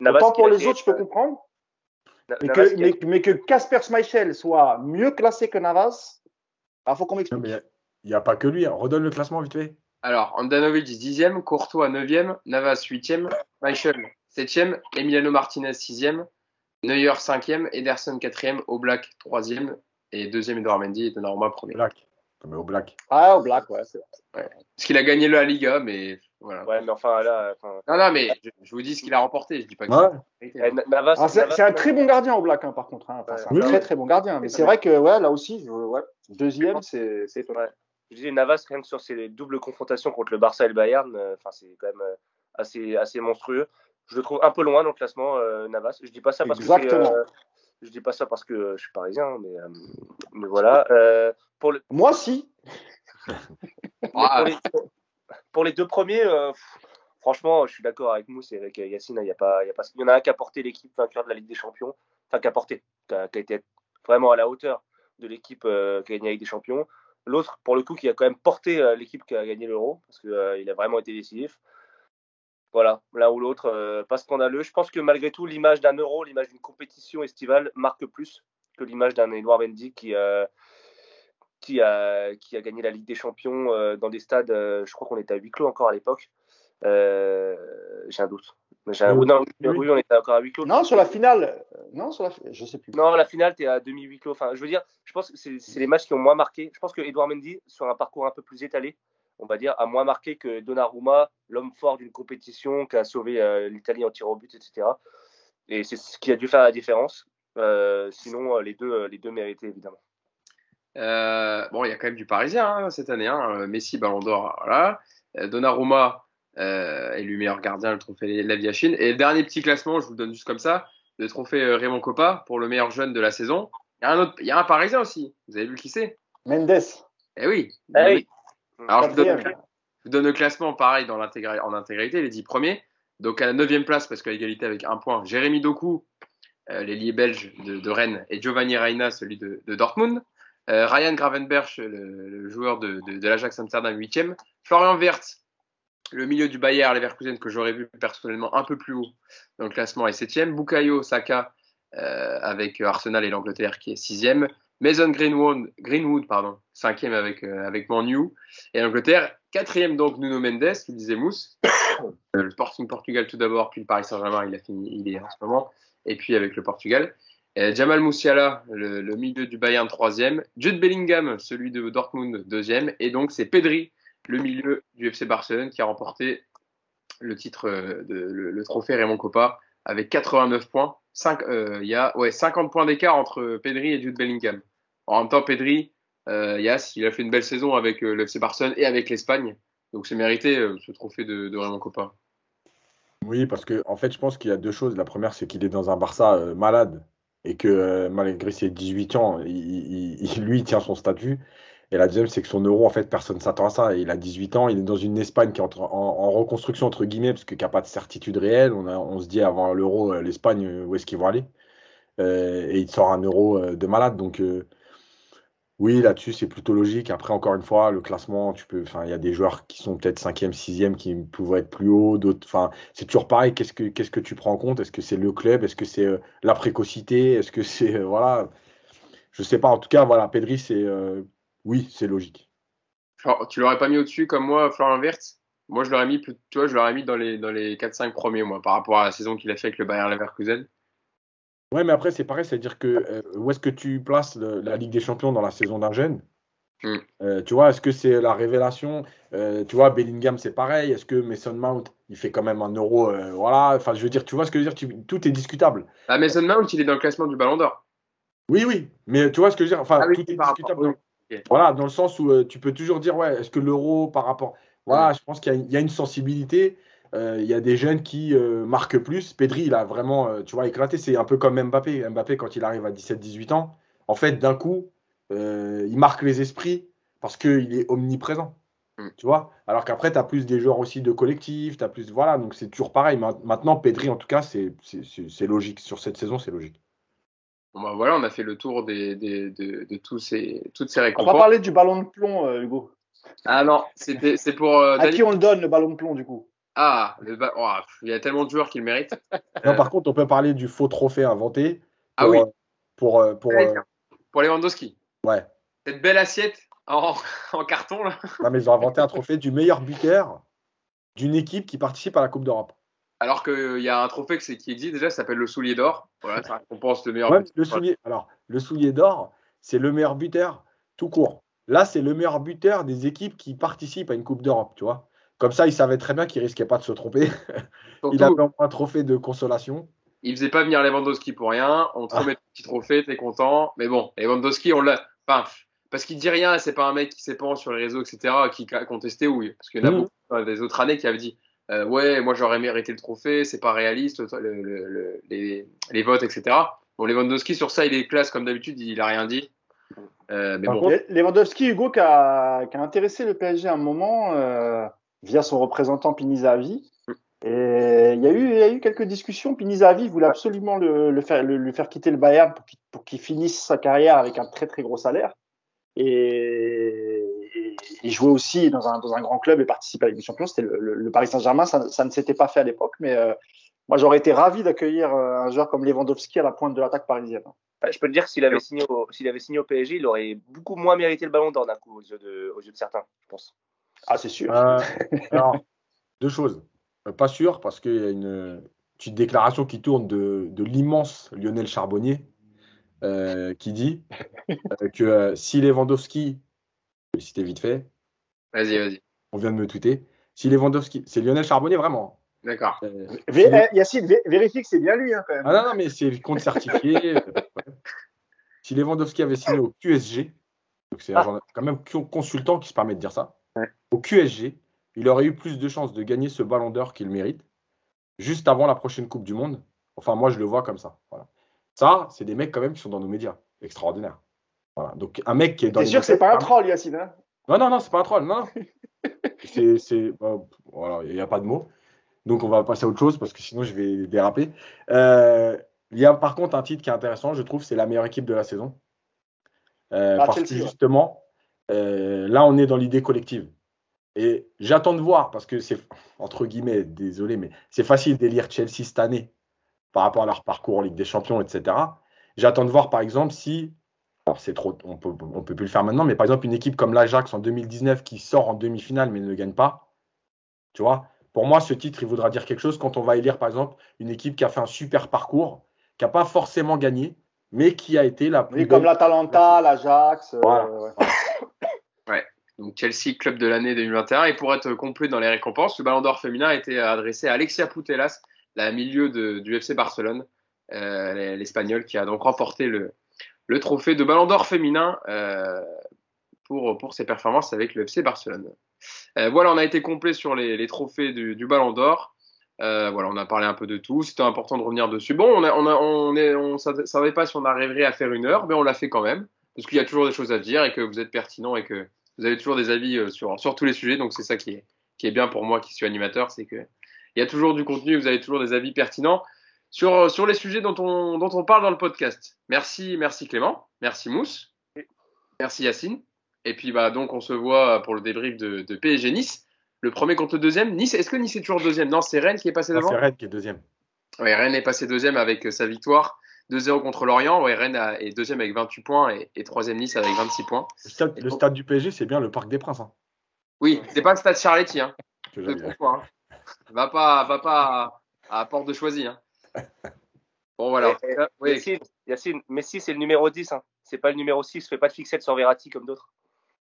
Navas Autant pour les autres, je peux comprendre. Mais que, mais, que Casper Schmeichel soit mieux classé que Navas, il bah, faut qu'on m'explique. Il n'y a, pas que lui. Hein. Redonne le classement vite fait. Alors, Andanovic 10e, Courtois 9e, Navas 8e, Schmeichel 7e, Emiliano Martinez 6e, Neuer 5e, Ederson 4e, Oblak 3e et 2e Edouard Mendy et Donnarumma 1er. Black. Au Black. Ah, au Black, ouais, c'est vrai. Parce qu'il a gagné la Liga, mais voilà. Ouais, mais enfin là. Non, non, mais je, vous dis ce qu'il a remporté. Je dis pas que ouais. Ah, c'est un très bon gardien au Black, hein, par contre. Hein. c'est un très très bon gardien. Mais c'est vrai que ouais, là aussi, ouais, deuxième, c'est étonnant. Je disais Navas, rien que sur ses doubles confrontations contre le Barça et le Bayern, euh, enfin c'est quand même euh, assez, assez monstrueux. Je le trouve un peu loin dans le classement, euh, Navas. Je dis pas ça parce Exactement. que je dis pas ça parce que je suis parisien, mais, mais voilà. pour le... Moi, si. [LAUGHS] pour les deux premiers, euh, franchement, je suis d'accord avec Mousse et avec Yacine. Il y, a pas, il, y a pas, il y en a un qui a porté l'équipe vainqueur de la Ligue des Champions, enfin qui a porté, qui a, été vraiment à la hauteur de l'équipe euh, qui a gagné la Ligue des Champions. L'autre, pour le coup, qui a quand même porté euh, l'équipe qui a gagné l'Euro, parce qu'il a vraiment été décisif. Voilà, l'un ou l'autre, pas scandaleux. Je pense que malgré tout, l'image d'un Euro, l'image d'une compétition estivale marque plus que l'image d'un Edouard Mendy qui, qui a, qui a gagné la Ligue des Champions euh, dans des stades, euh, je crois qu'on était à huis clos encore à l'époque. Euh, j'ai un doute. Un... Oui, non, oui, on était encore à huis clos. Non, sur la finale. Non, sur la... je sais plus. Non, la finale, tu es à demi huis clos. Enfin, je veux dire, je pense que c'est les matchs qui ont moins marqué. Je pense que Edouard Mendy, sur un parcours un peu plus étalé, on va dire, a moins marqué que Donnarumma, l'homme fort d'une compétition qui a sauvé l'Italie en tir au but, etc. Et c'est ce qui a dû faire la différence. sinon, les deux, les deux méritaient évidemment. Euh, bon, il y a quand même du Parisien hein, cette année. Hein. Messi, Ballon d'Or, voilà. Euh, Donnarumma euh, est le meilleur gardien, le trophée Laviachine. Et dernier petit classement, je vous le donne juste comme ça, le trophée euh, Raymond Coppa pour le meilleur jeune de la saison. Il y a un autre, il y a un Parisien aussi. Vous avez vu qui c'est? Mendes. Eh oui. Eh oui. Alors je vous, donne, je vous, donne, le classement pareil dans en intégralité, les dix premiers. Donc à la neuvième place, parce qu'à égalité avec un point, Jérémy Doku, euh, l'ailier belge de, de, Rennes, et Giovanni Reina, celui de, de Dortmund. Euh, Ryan Gravenberch, le, joueur de, l'Ajax Amsterdam, 8e. Florian Wirtz, le milieu du Bayer Leverkusen, que j'aurais vu personnellement un peu plus haut dans le classement, est 7e. Bukayo Saka, euh, avec Arsenal et l'Angleterre, qui est 6e. Mason Greenwood, Greenwood pardon, 5e avec, euh, Manu. Et l'Angleterre, 4e donc Nuno Mendes, qui disait Mousse. [COUGHS] Euh, le Sporting Portugal tout d'abord, puis le Paris Saint-Germain, il a fini, il est en ce moment. Et puis avec le Portugal. Jamal Moussiala, le, milieu du Bayern, troisième. Jude Bellingham, celui de Dortmund, deuxième. Et donc, c'est Pedri, le milieu du FC Barcelone, qui a remporté le titre, euh, de, le, trophée Raymond Coppa avec 89 points. Euh, il y a ouais, 50 points d'écart entre Pedri et Jude Bellingham. En même temps, Pedri, euh, il a fait une belle saison avec le FC Barcelone et avec l'Espagne. Donc, c'est mérité ce trophée de, Raymond Coppa. Oui, parce que en fait, je pense qu'il y a deux choses. La première, c'est qu'il est dans un Barça malade et que euh, malgré ses 18 ans, il, lui, il tient son statut. Et la deuxième, c'est que son euro, en fait, personne ne s'attend à ça. Il a 18 ans, il est dans une Espagne qui est en, reconstruction, entre guillemets, parce qu'il n'y a pas de certitude réelle. On, on se dit avant l'euro, euh, l'Espagne, où est-ce qu'ils vont aller? Euh, Et il sort un euro de malade. Donc, oui, là-dessus, c'est plutôt logique. Après, encore une fois, le classement, tu peux, il y a des joueurs qui sont peut-être 5e, 6e qui pouvaient être plus hauts, d'autres, c'est toujours pareil. Qu'est-ce que, qu'est-ce que tu prends en compte? Est-ce que c'est le club? Est-ce que c'est euh, la précocité? Est-ce que c'est, euh, voilà, je sais pas. En tout cas, voilà, Pedri, c'est, euh, oui, c'est logique. Alors, tu l'aurais pas mis au-dessus comme moi, Florian Wirtz? Moi, je l'aurais mis, tu vois, je l'aurais mis dans les, dans les 4-5 premiers, moi, par rapport à la saison qu'il a fait avec le Bayern Leverkusen. Ouais, mais après, c'est pareil, c'est-à-dire que euh, où est-ce que tu places la Ligue des Champions dans la saison d'un jeune? Hmm. euh, Tu vois, est-ce que c'est la révélation? Euh, Tu vois, Bellingham, c'est pareil. Est-ce que Mason Mount, il fait quand même un euro Voilà, enfin, je veux dire, tu vois ce que je veux dire? Tout est discutable. Ah, Mason Mount, il est dans le classement du Ballon d'Or. Oui, oui, mais tu vois ce que je veux dire? Enfin, Ah oui, tout est discutable. rapport- Voilà, dans le sens où euh, tu peux toujours dire, ouais, est-ce que l'euro par rapport. Voilà, je pense qu'il y, a- il y a une sensibilité. Euh, il y a des jeunes qui euh, marquent plus. Pedri, il a vraiment, tu vois, éclaté. C'est un peu comme Mbappé. Mbappé, quand il arrive à 17-18 ans, en fait, d'un coup, il marque les esprits parce qu'il est omniprésent. Mm. Tu vois Alors qu'après, tu as plus des joueurs aussi de collectif. As plus, voilà, donc c'est toujours pareil. Ma- Maintenant, Pedri, en tout cas, c'est logique. Sur cette saison, c'est logique. Bon, bah, voilà, on a fait le tour des, des- de, de tous ces, toutes ces On va récompenses. parler du ballon de plomb, euh, Hugo. Ah non, c'était- c'est pour euh, À qui on le donne, le ballon de plomb, du coup? Ah, le ba- oh, pff, il y a tellement de joueurs qui le méritent. [LAUGHS] Non, par contre, on peut parler du faux trophée inventé. Ah oui. euh, Pour, euh, euh, Lewandowski. ouais. Cette belle assiette en, [LAUGHS] en carton, là. Non, mais ils ont inventé un trophée du meilleur buteur d'une équipe qui participe à la Coupe d'Europe. Alors qu'il y a un trophée qui existe déjà, ça s'appelle le soulier d'or. Voilà, ça récompense le meilleur Ouais, buteur. le soulier, alors, le soulier d'or, c'est le meilleur buteur tout court. Là, c'est le meilleur buteur des équipes qui participent à une Coupe d'Europe, tu vois. Comme ça, il savait très bien qu'il risquait pas de se tromper. [LAUGHS] Il avait un trophée de consolation. il faisait pas venir Lewandowski pour rien. On te remet le petit trophée, t'es content. Mais bon, Lewandowski, on l'a. Enfin, parce qu'il dit rien, c'est pas un mec qui s'épand sur les réseaux, etc., qui a contesté, oui. Parce qu'il y en a Mhm. beaucoup euh, des autres années qui avaient dit euh, Ouais, moi j'aurais mérité le trophée, c'est pas réaliste, le- le- le- les, les votes, etc. Bon, Lewandowski, sur ça, il est classe comme d'habitude, il a rien dit. Euh, mais Par bon, contre- Lewandowski, Hugo, qui a, qui a intéressé le PSG à un moment euh, via son représentant Pinizavi. Et il y, a eu, il y a eu quelques discussions. Pinizavi voulait absolument le, le faire, le- lui faire quitter le Bayern pour qu'il, pour qu'il finisse sa carrière avec un très très gros salaire. Et il jouait aussi dans un, dans un grand club et participait à des Champions. C'était le, le- le Paris Saint-Germain. Ça, ça ne s'était pas fait à l'époque, mais euh, moi j'aurais été ravi d'accueillir euh, un joueur comme Lewandowski à la pointe de l'attaque parisienne. Enfin, je peux te dire que s'il avait, signé au, s'il avait signé au PSG, il aurait beaucoup moins mérité le ballon d'or d'un coup aux yeux, de, aux yeux de certains, je pense. Ah, c'est sûr. Euh, [LAUGHS] alors, deux choses. Pas sûr, parce qu'il y a une petite déclaration qui tourne de, de l'immense Lionel Charbonnier, euh, qui dit euh, que euh, si Lewandowski, le citer vite fait, vas-y, vas-y. on vient de me tweeter, si Lewandowski, c'est Lionel Charbonnier vraiment. D'accord. Euh, si- eh, Yacine, vé- vérifie que c'est bien lui hein, quand même. Ah non, non, mais c'est le compte certifié. [LAUGHS] euh, ouais. Si Lewandowski avait signé au QSG, donc c'est un Ah. journal- quand même consultant qui se permet de dire ça, Ouais. au QSG, il aurait eu plus de chances de gagner ce ballon d'or qu'il mérite juste avant la prochaine Coupe du Monde. Enfin, moi, je le vois comme ça. Voilà. Ça, c'est des mecs quand même qui sont dans nos médias. Extraordinaire. Voilà. Donc, un mec qui est dans T'es sûr que c'est pas un troll, Yacine hein? Non, non, non, c'est pas un troll. Non, [LAUGHS] c'est, c'est, euh, voilà, il n'y a pas de mots. Donc, on va passer à autre chose parce que sinon, je vais déraper. Euh, il y a par contre un titre qui est intéressant, je trouve, c'est la meilleure équipe de la saison. Euh, Ah, parce que justement, euh, là, on est dans l'idée collective. Et j'attends de voir parce que c'est, entre guillemets, désolé, mais c'est facile d'élire Chelsea cette année par rapport à leur parcours en Ligue des Champions, etc. J'attends de voir, par exemple, si alors c'est trop, on peut, on peut plus le faire maintenant, mais par exemple une équipe comme l'Ajax en 2019 qui sort en demi-finale mais ne gagne pas, tu vois, pour moi ce titre il voudra dire quelque chose quand on va élire par exemple une équipe qui a fait un super parcours, qui n'a pas forcément gagné, mais qui a été la plus Oui, comme l'Atalanta, l'Ajax. euh, Voilà. [COUGHS] ouais. Donc Chelsea, club de l'année 2021. Et pour être complet dans les récompenses, le Ballon d'Or féminin a été adressé à Alexia Putellas, la milieu de- du FC Barcelone, euh, l'Espagnol, qui a donc remporté le, le trophée de Ballon d'Or féminin euh, pour, pour ses performances avec le FC Barcelone. Euh, voilà, on a été complet sur les, les trophées du, du Ballon d'Or. Euh, voilà, on a parlé un peu de tout. C'était important de revenir dessus. Bon, on a, on on est, on sa- savait pas si on arriverait à faire une heure, mais on l'a fait quand même, parce qu'il y a toujours des choses à dire et que vous êtes pertinent et que vous avez toujours des avis euh, sur, sur tous les sujets. Donc c'est ça qui est, qui est bien pour moi qui suis animateur, c'est que il y a toujours du contenu, vous avez toujours des avis pertinents sur, sur les sujets dont on, dont on parle dans le podcast. Merci, merci Clément, merci Mousse, merci Yacine. Et puis bah donc on se voit pour le débrief de, de PSG Nice. Le premier contre le deuxième. Nice, est-ce que Nice est toujours deuxième? Non, c'est Rennes qui est passé devant. c'est Red qui est deuxième. Ouais, Rennes est passé deuxième avec euh, sa victoire 2-0 contre Lorient. Ouais, Rennes est deuxième avec 28 points et, et troisième Nice avec 26 points. Le stade, le stade du PSG, c'est bien le Parc des Princes. hein. Oui, c'est pas le stade Charletti, hein. Trois fois, hein. Va pas, va pas à, à Porte de Choisy. Hein. Bon, voilà. Tout cas, oui, Yacine, Yacine, Messi, c'est le numéro 10. Hein. C'est pas le numéro 6. Fais pas de fixette sur Verratti comme d'autres.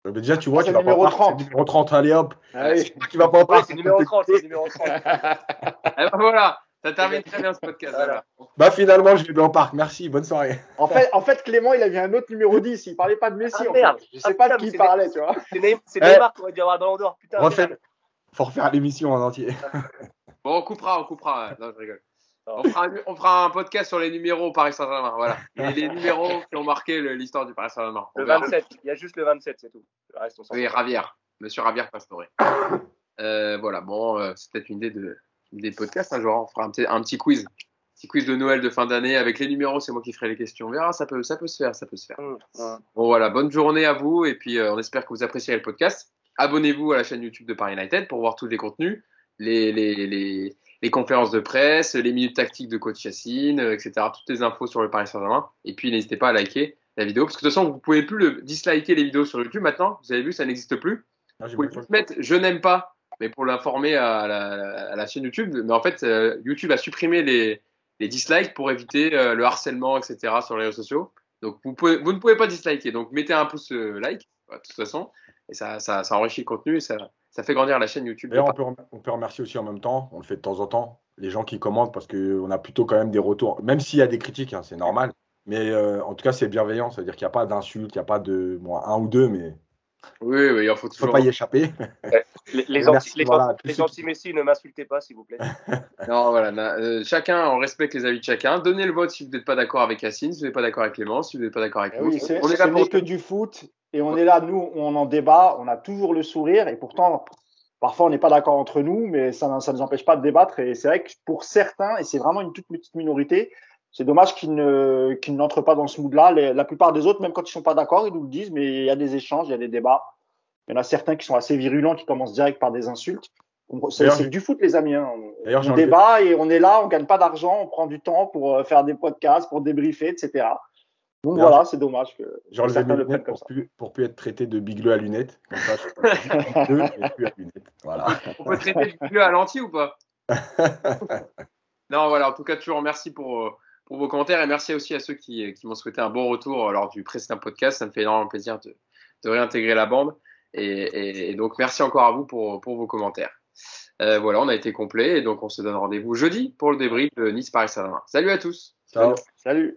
Mais déjà, tu vois, Ah, tu c'est vas pas numéro parc, 30. c'est le numéro 30. Allez hop, Ah oui. qui va pas Ouais, parc. c'est le numéro 30. C'est le numéro 30. [LAUGHS] Eh ben voilà. Ça termine très bien ce podcast. Voilà. voilà. Bah finalement, je vais bien en parc. Merci, bonne soirée. En fait, en fait, Clément, il avait un autre numéro 10. Il parlait pas de Messi. Ah, en fait. Je Ah, sais pas de putain, qui il c'est parlait, tu vois. C'est Neym- c'est Eh. Neymar qui aurait dû avoir Ballon d'or. Putain, merde. Faut refaire l'émission en entier. Bon, on coupera, on coupera. Non, je rigole. Non. On fera, un, on fera un podcast sur les numéros au Paris Saint-Germain. Voilà. Les, les numéros [LAUGHS] qui ont marqué l'histoire du Paris Saint-Germain. Le verra. 27. Il y a juste le 27, c'est tout. Le reste, on Oui. Ravière. Monsieur Ravière Pastore. [COUGHS] Euh, voilà, bon, euh, c'est peut-être une idée de, une idée de podcast un jour. On fera un petit, un petit quiz. Petit quiz de Noël de fin d'année avec les numéros. C'est moi qui ferai les questions. On verra, ça peut, ça peut se faire, ça peut se faire. Hum. Bon, voilà, bonne journée à vous. Et puis, euh, on espère que vous apprécierez le podcast. Abonnez-vous à la chaîne YouTube de Paris United pour voir tous les contenus, les, les, les, les conférences de presse, les minutes tactiques de coach Yacine, euh, etc. Toutes les infos sur le Paris Saint-Germain. Et puis, n'hésitez pas à liker la vidéo. Parce que de toute façon, vous pouvez plus le disliker les vidéos sur YouTube maintenant. Vous avez vu, ça n'existe plus. Ah, Vous pouvez juste mettre je n'aime pas, mais pour l'informer à la, à la chaîne YouTube. Mais en fait, euh, YouTube a supprimé les, les dislikes pour éviter euh, le harcèlement, etc. sur les réseaux sociaux. Donc, vous, pouvez, vous ne pouvez pas disliker. Donc, mettez un pouce euh, like, de toute façon. Et ça, ça, ça enrichit le contenu et ça, ça fait grandir la chaîne YouTube. D'ailleurs, on peut, rem- on peut remercier aussi en même temps, on le fait de temps en temps, les gens qui commentent parce qu'on a plutôt quand même des retours, même s'il y a des critiques, hein, c'est normal. Mais euh, en tout cas, c'est bienveillant, c'est-à-dire qu'il n'y a pas d'insultes, il n'y a pas de. Bon, un ou deux, mais Oui, oui, il faut il ne faut toujours. pas y échapper. [LAUGHS] Les, les, voilà, anti- anti-Messi, ne m'insultez pas, s'il vous plaît. [LAUGHS] Non, voilà. na- euh, chacun, on respecte les avis de chacun. Donnez le vote si vous n'êtes pas d'accord avec Yacine, si vous n'êtes pas d'accord avec Clément, si vous n'êtes pas d'accord avec Eh nous. oui, c'est on est là pour que du foot et on est là, nous, on en débat, on a toujours le sourire et pourtant, parfois on n'est pas d'accord entre nous, mais ça ne nous empêche pas de débattre et c'est vrai que pour certains, et c'est vraiment une toute petite minorité, c'est dommage qu'ils ne, qu'ils n'entrent pas dans ce mood-là. La plupart des autres, même quand ils sont pas d'accord, ils nous le disent, mais il y a des échanges, il y a des débats. Il y en a certains qui sont assez virulents, qui commencent direct par des insultes. C'est du foot, les amis. hein. On débat et on est là, on gagne pas d'argent, on prend du temps pour euh, faire des podcasts, pour débriefer, etc. Donc voilà, c'est dommage que J'ai enlevé certains mes le prennent comme pour ça. plus, pour plus être traité de bigleux à lunettes. Comme ça, je bigleux et [LAUGHS] plus à lunettes. Voilà. On peut traiter le milieu à l'anti ou pas? [LAUGHS] Non, voilà, en tout cas, toujours merci pour, euh, pour vos commentaires et merci aussi à ceux qui, qui m'ont souhaité un bon retour euh, lors du précédent podcast. Ça me fait énormément plaisir de, de réintégrer la bande. Et, et- et donc, merci encore à vous pour, pour vos commentaires. Euh, voilà, on a été complet et donc on se donne rendez-vous jeudi pour le débrief de Nice Paris Saint-Germain. Salut à tous. Ciao. Salut.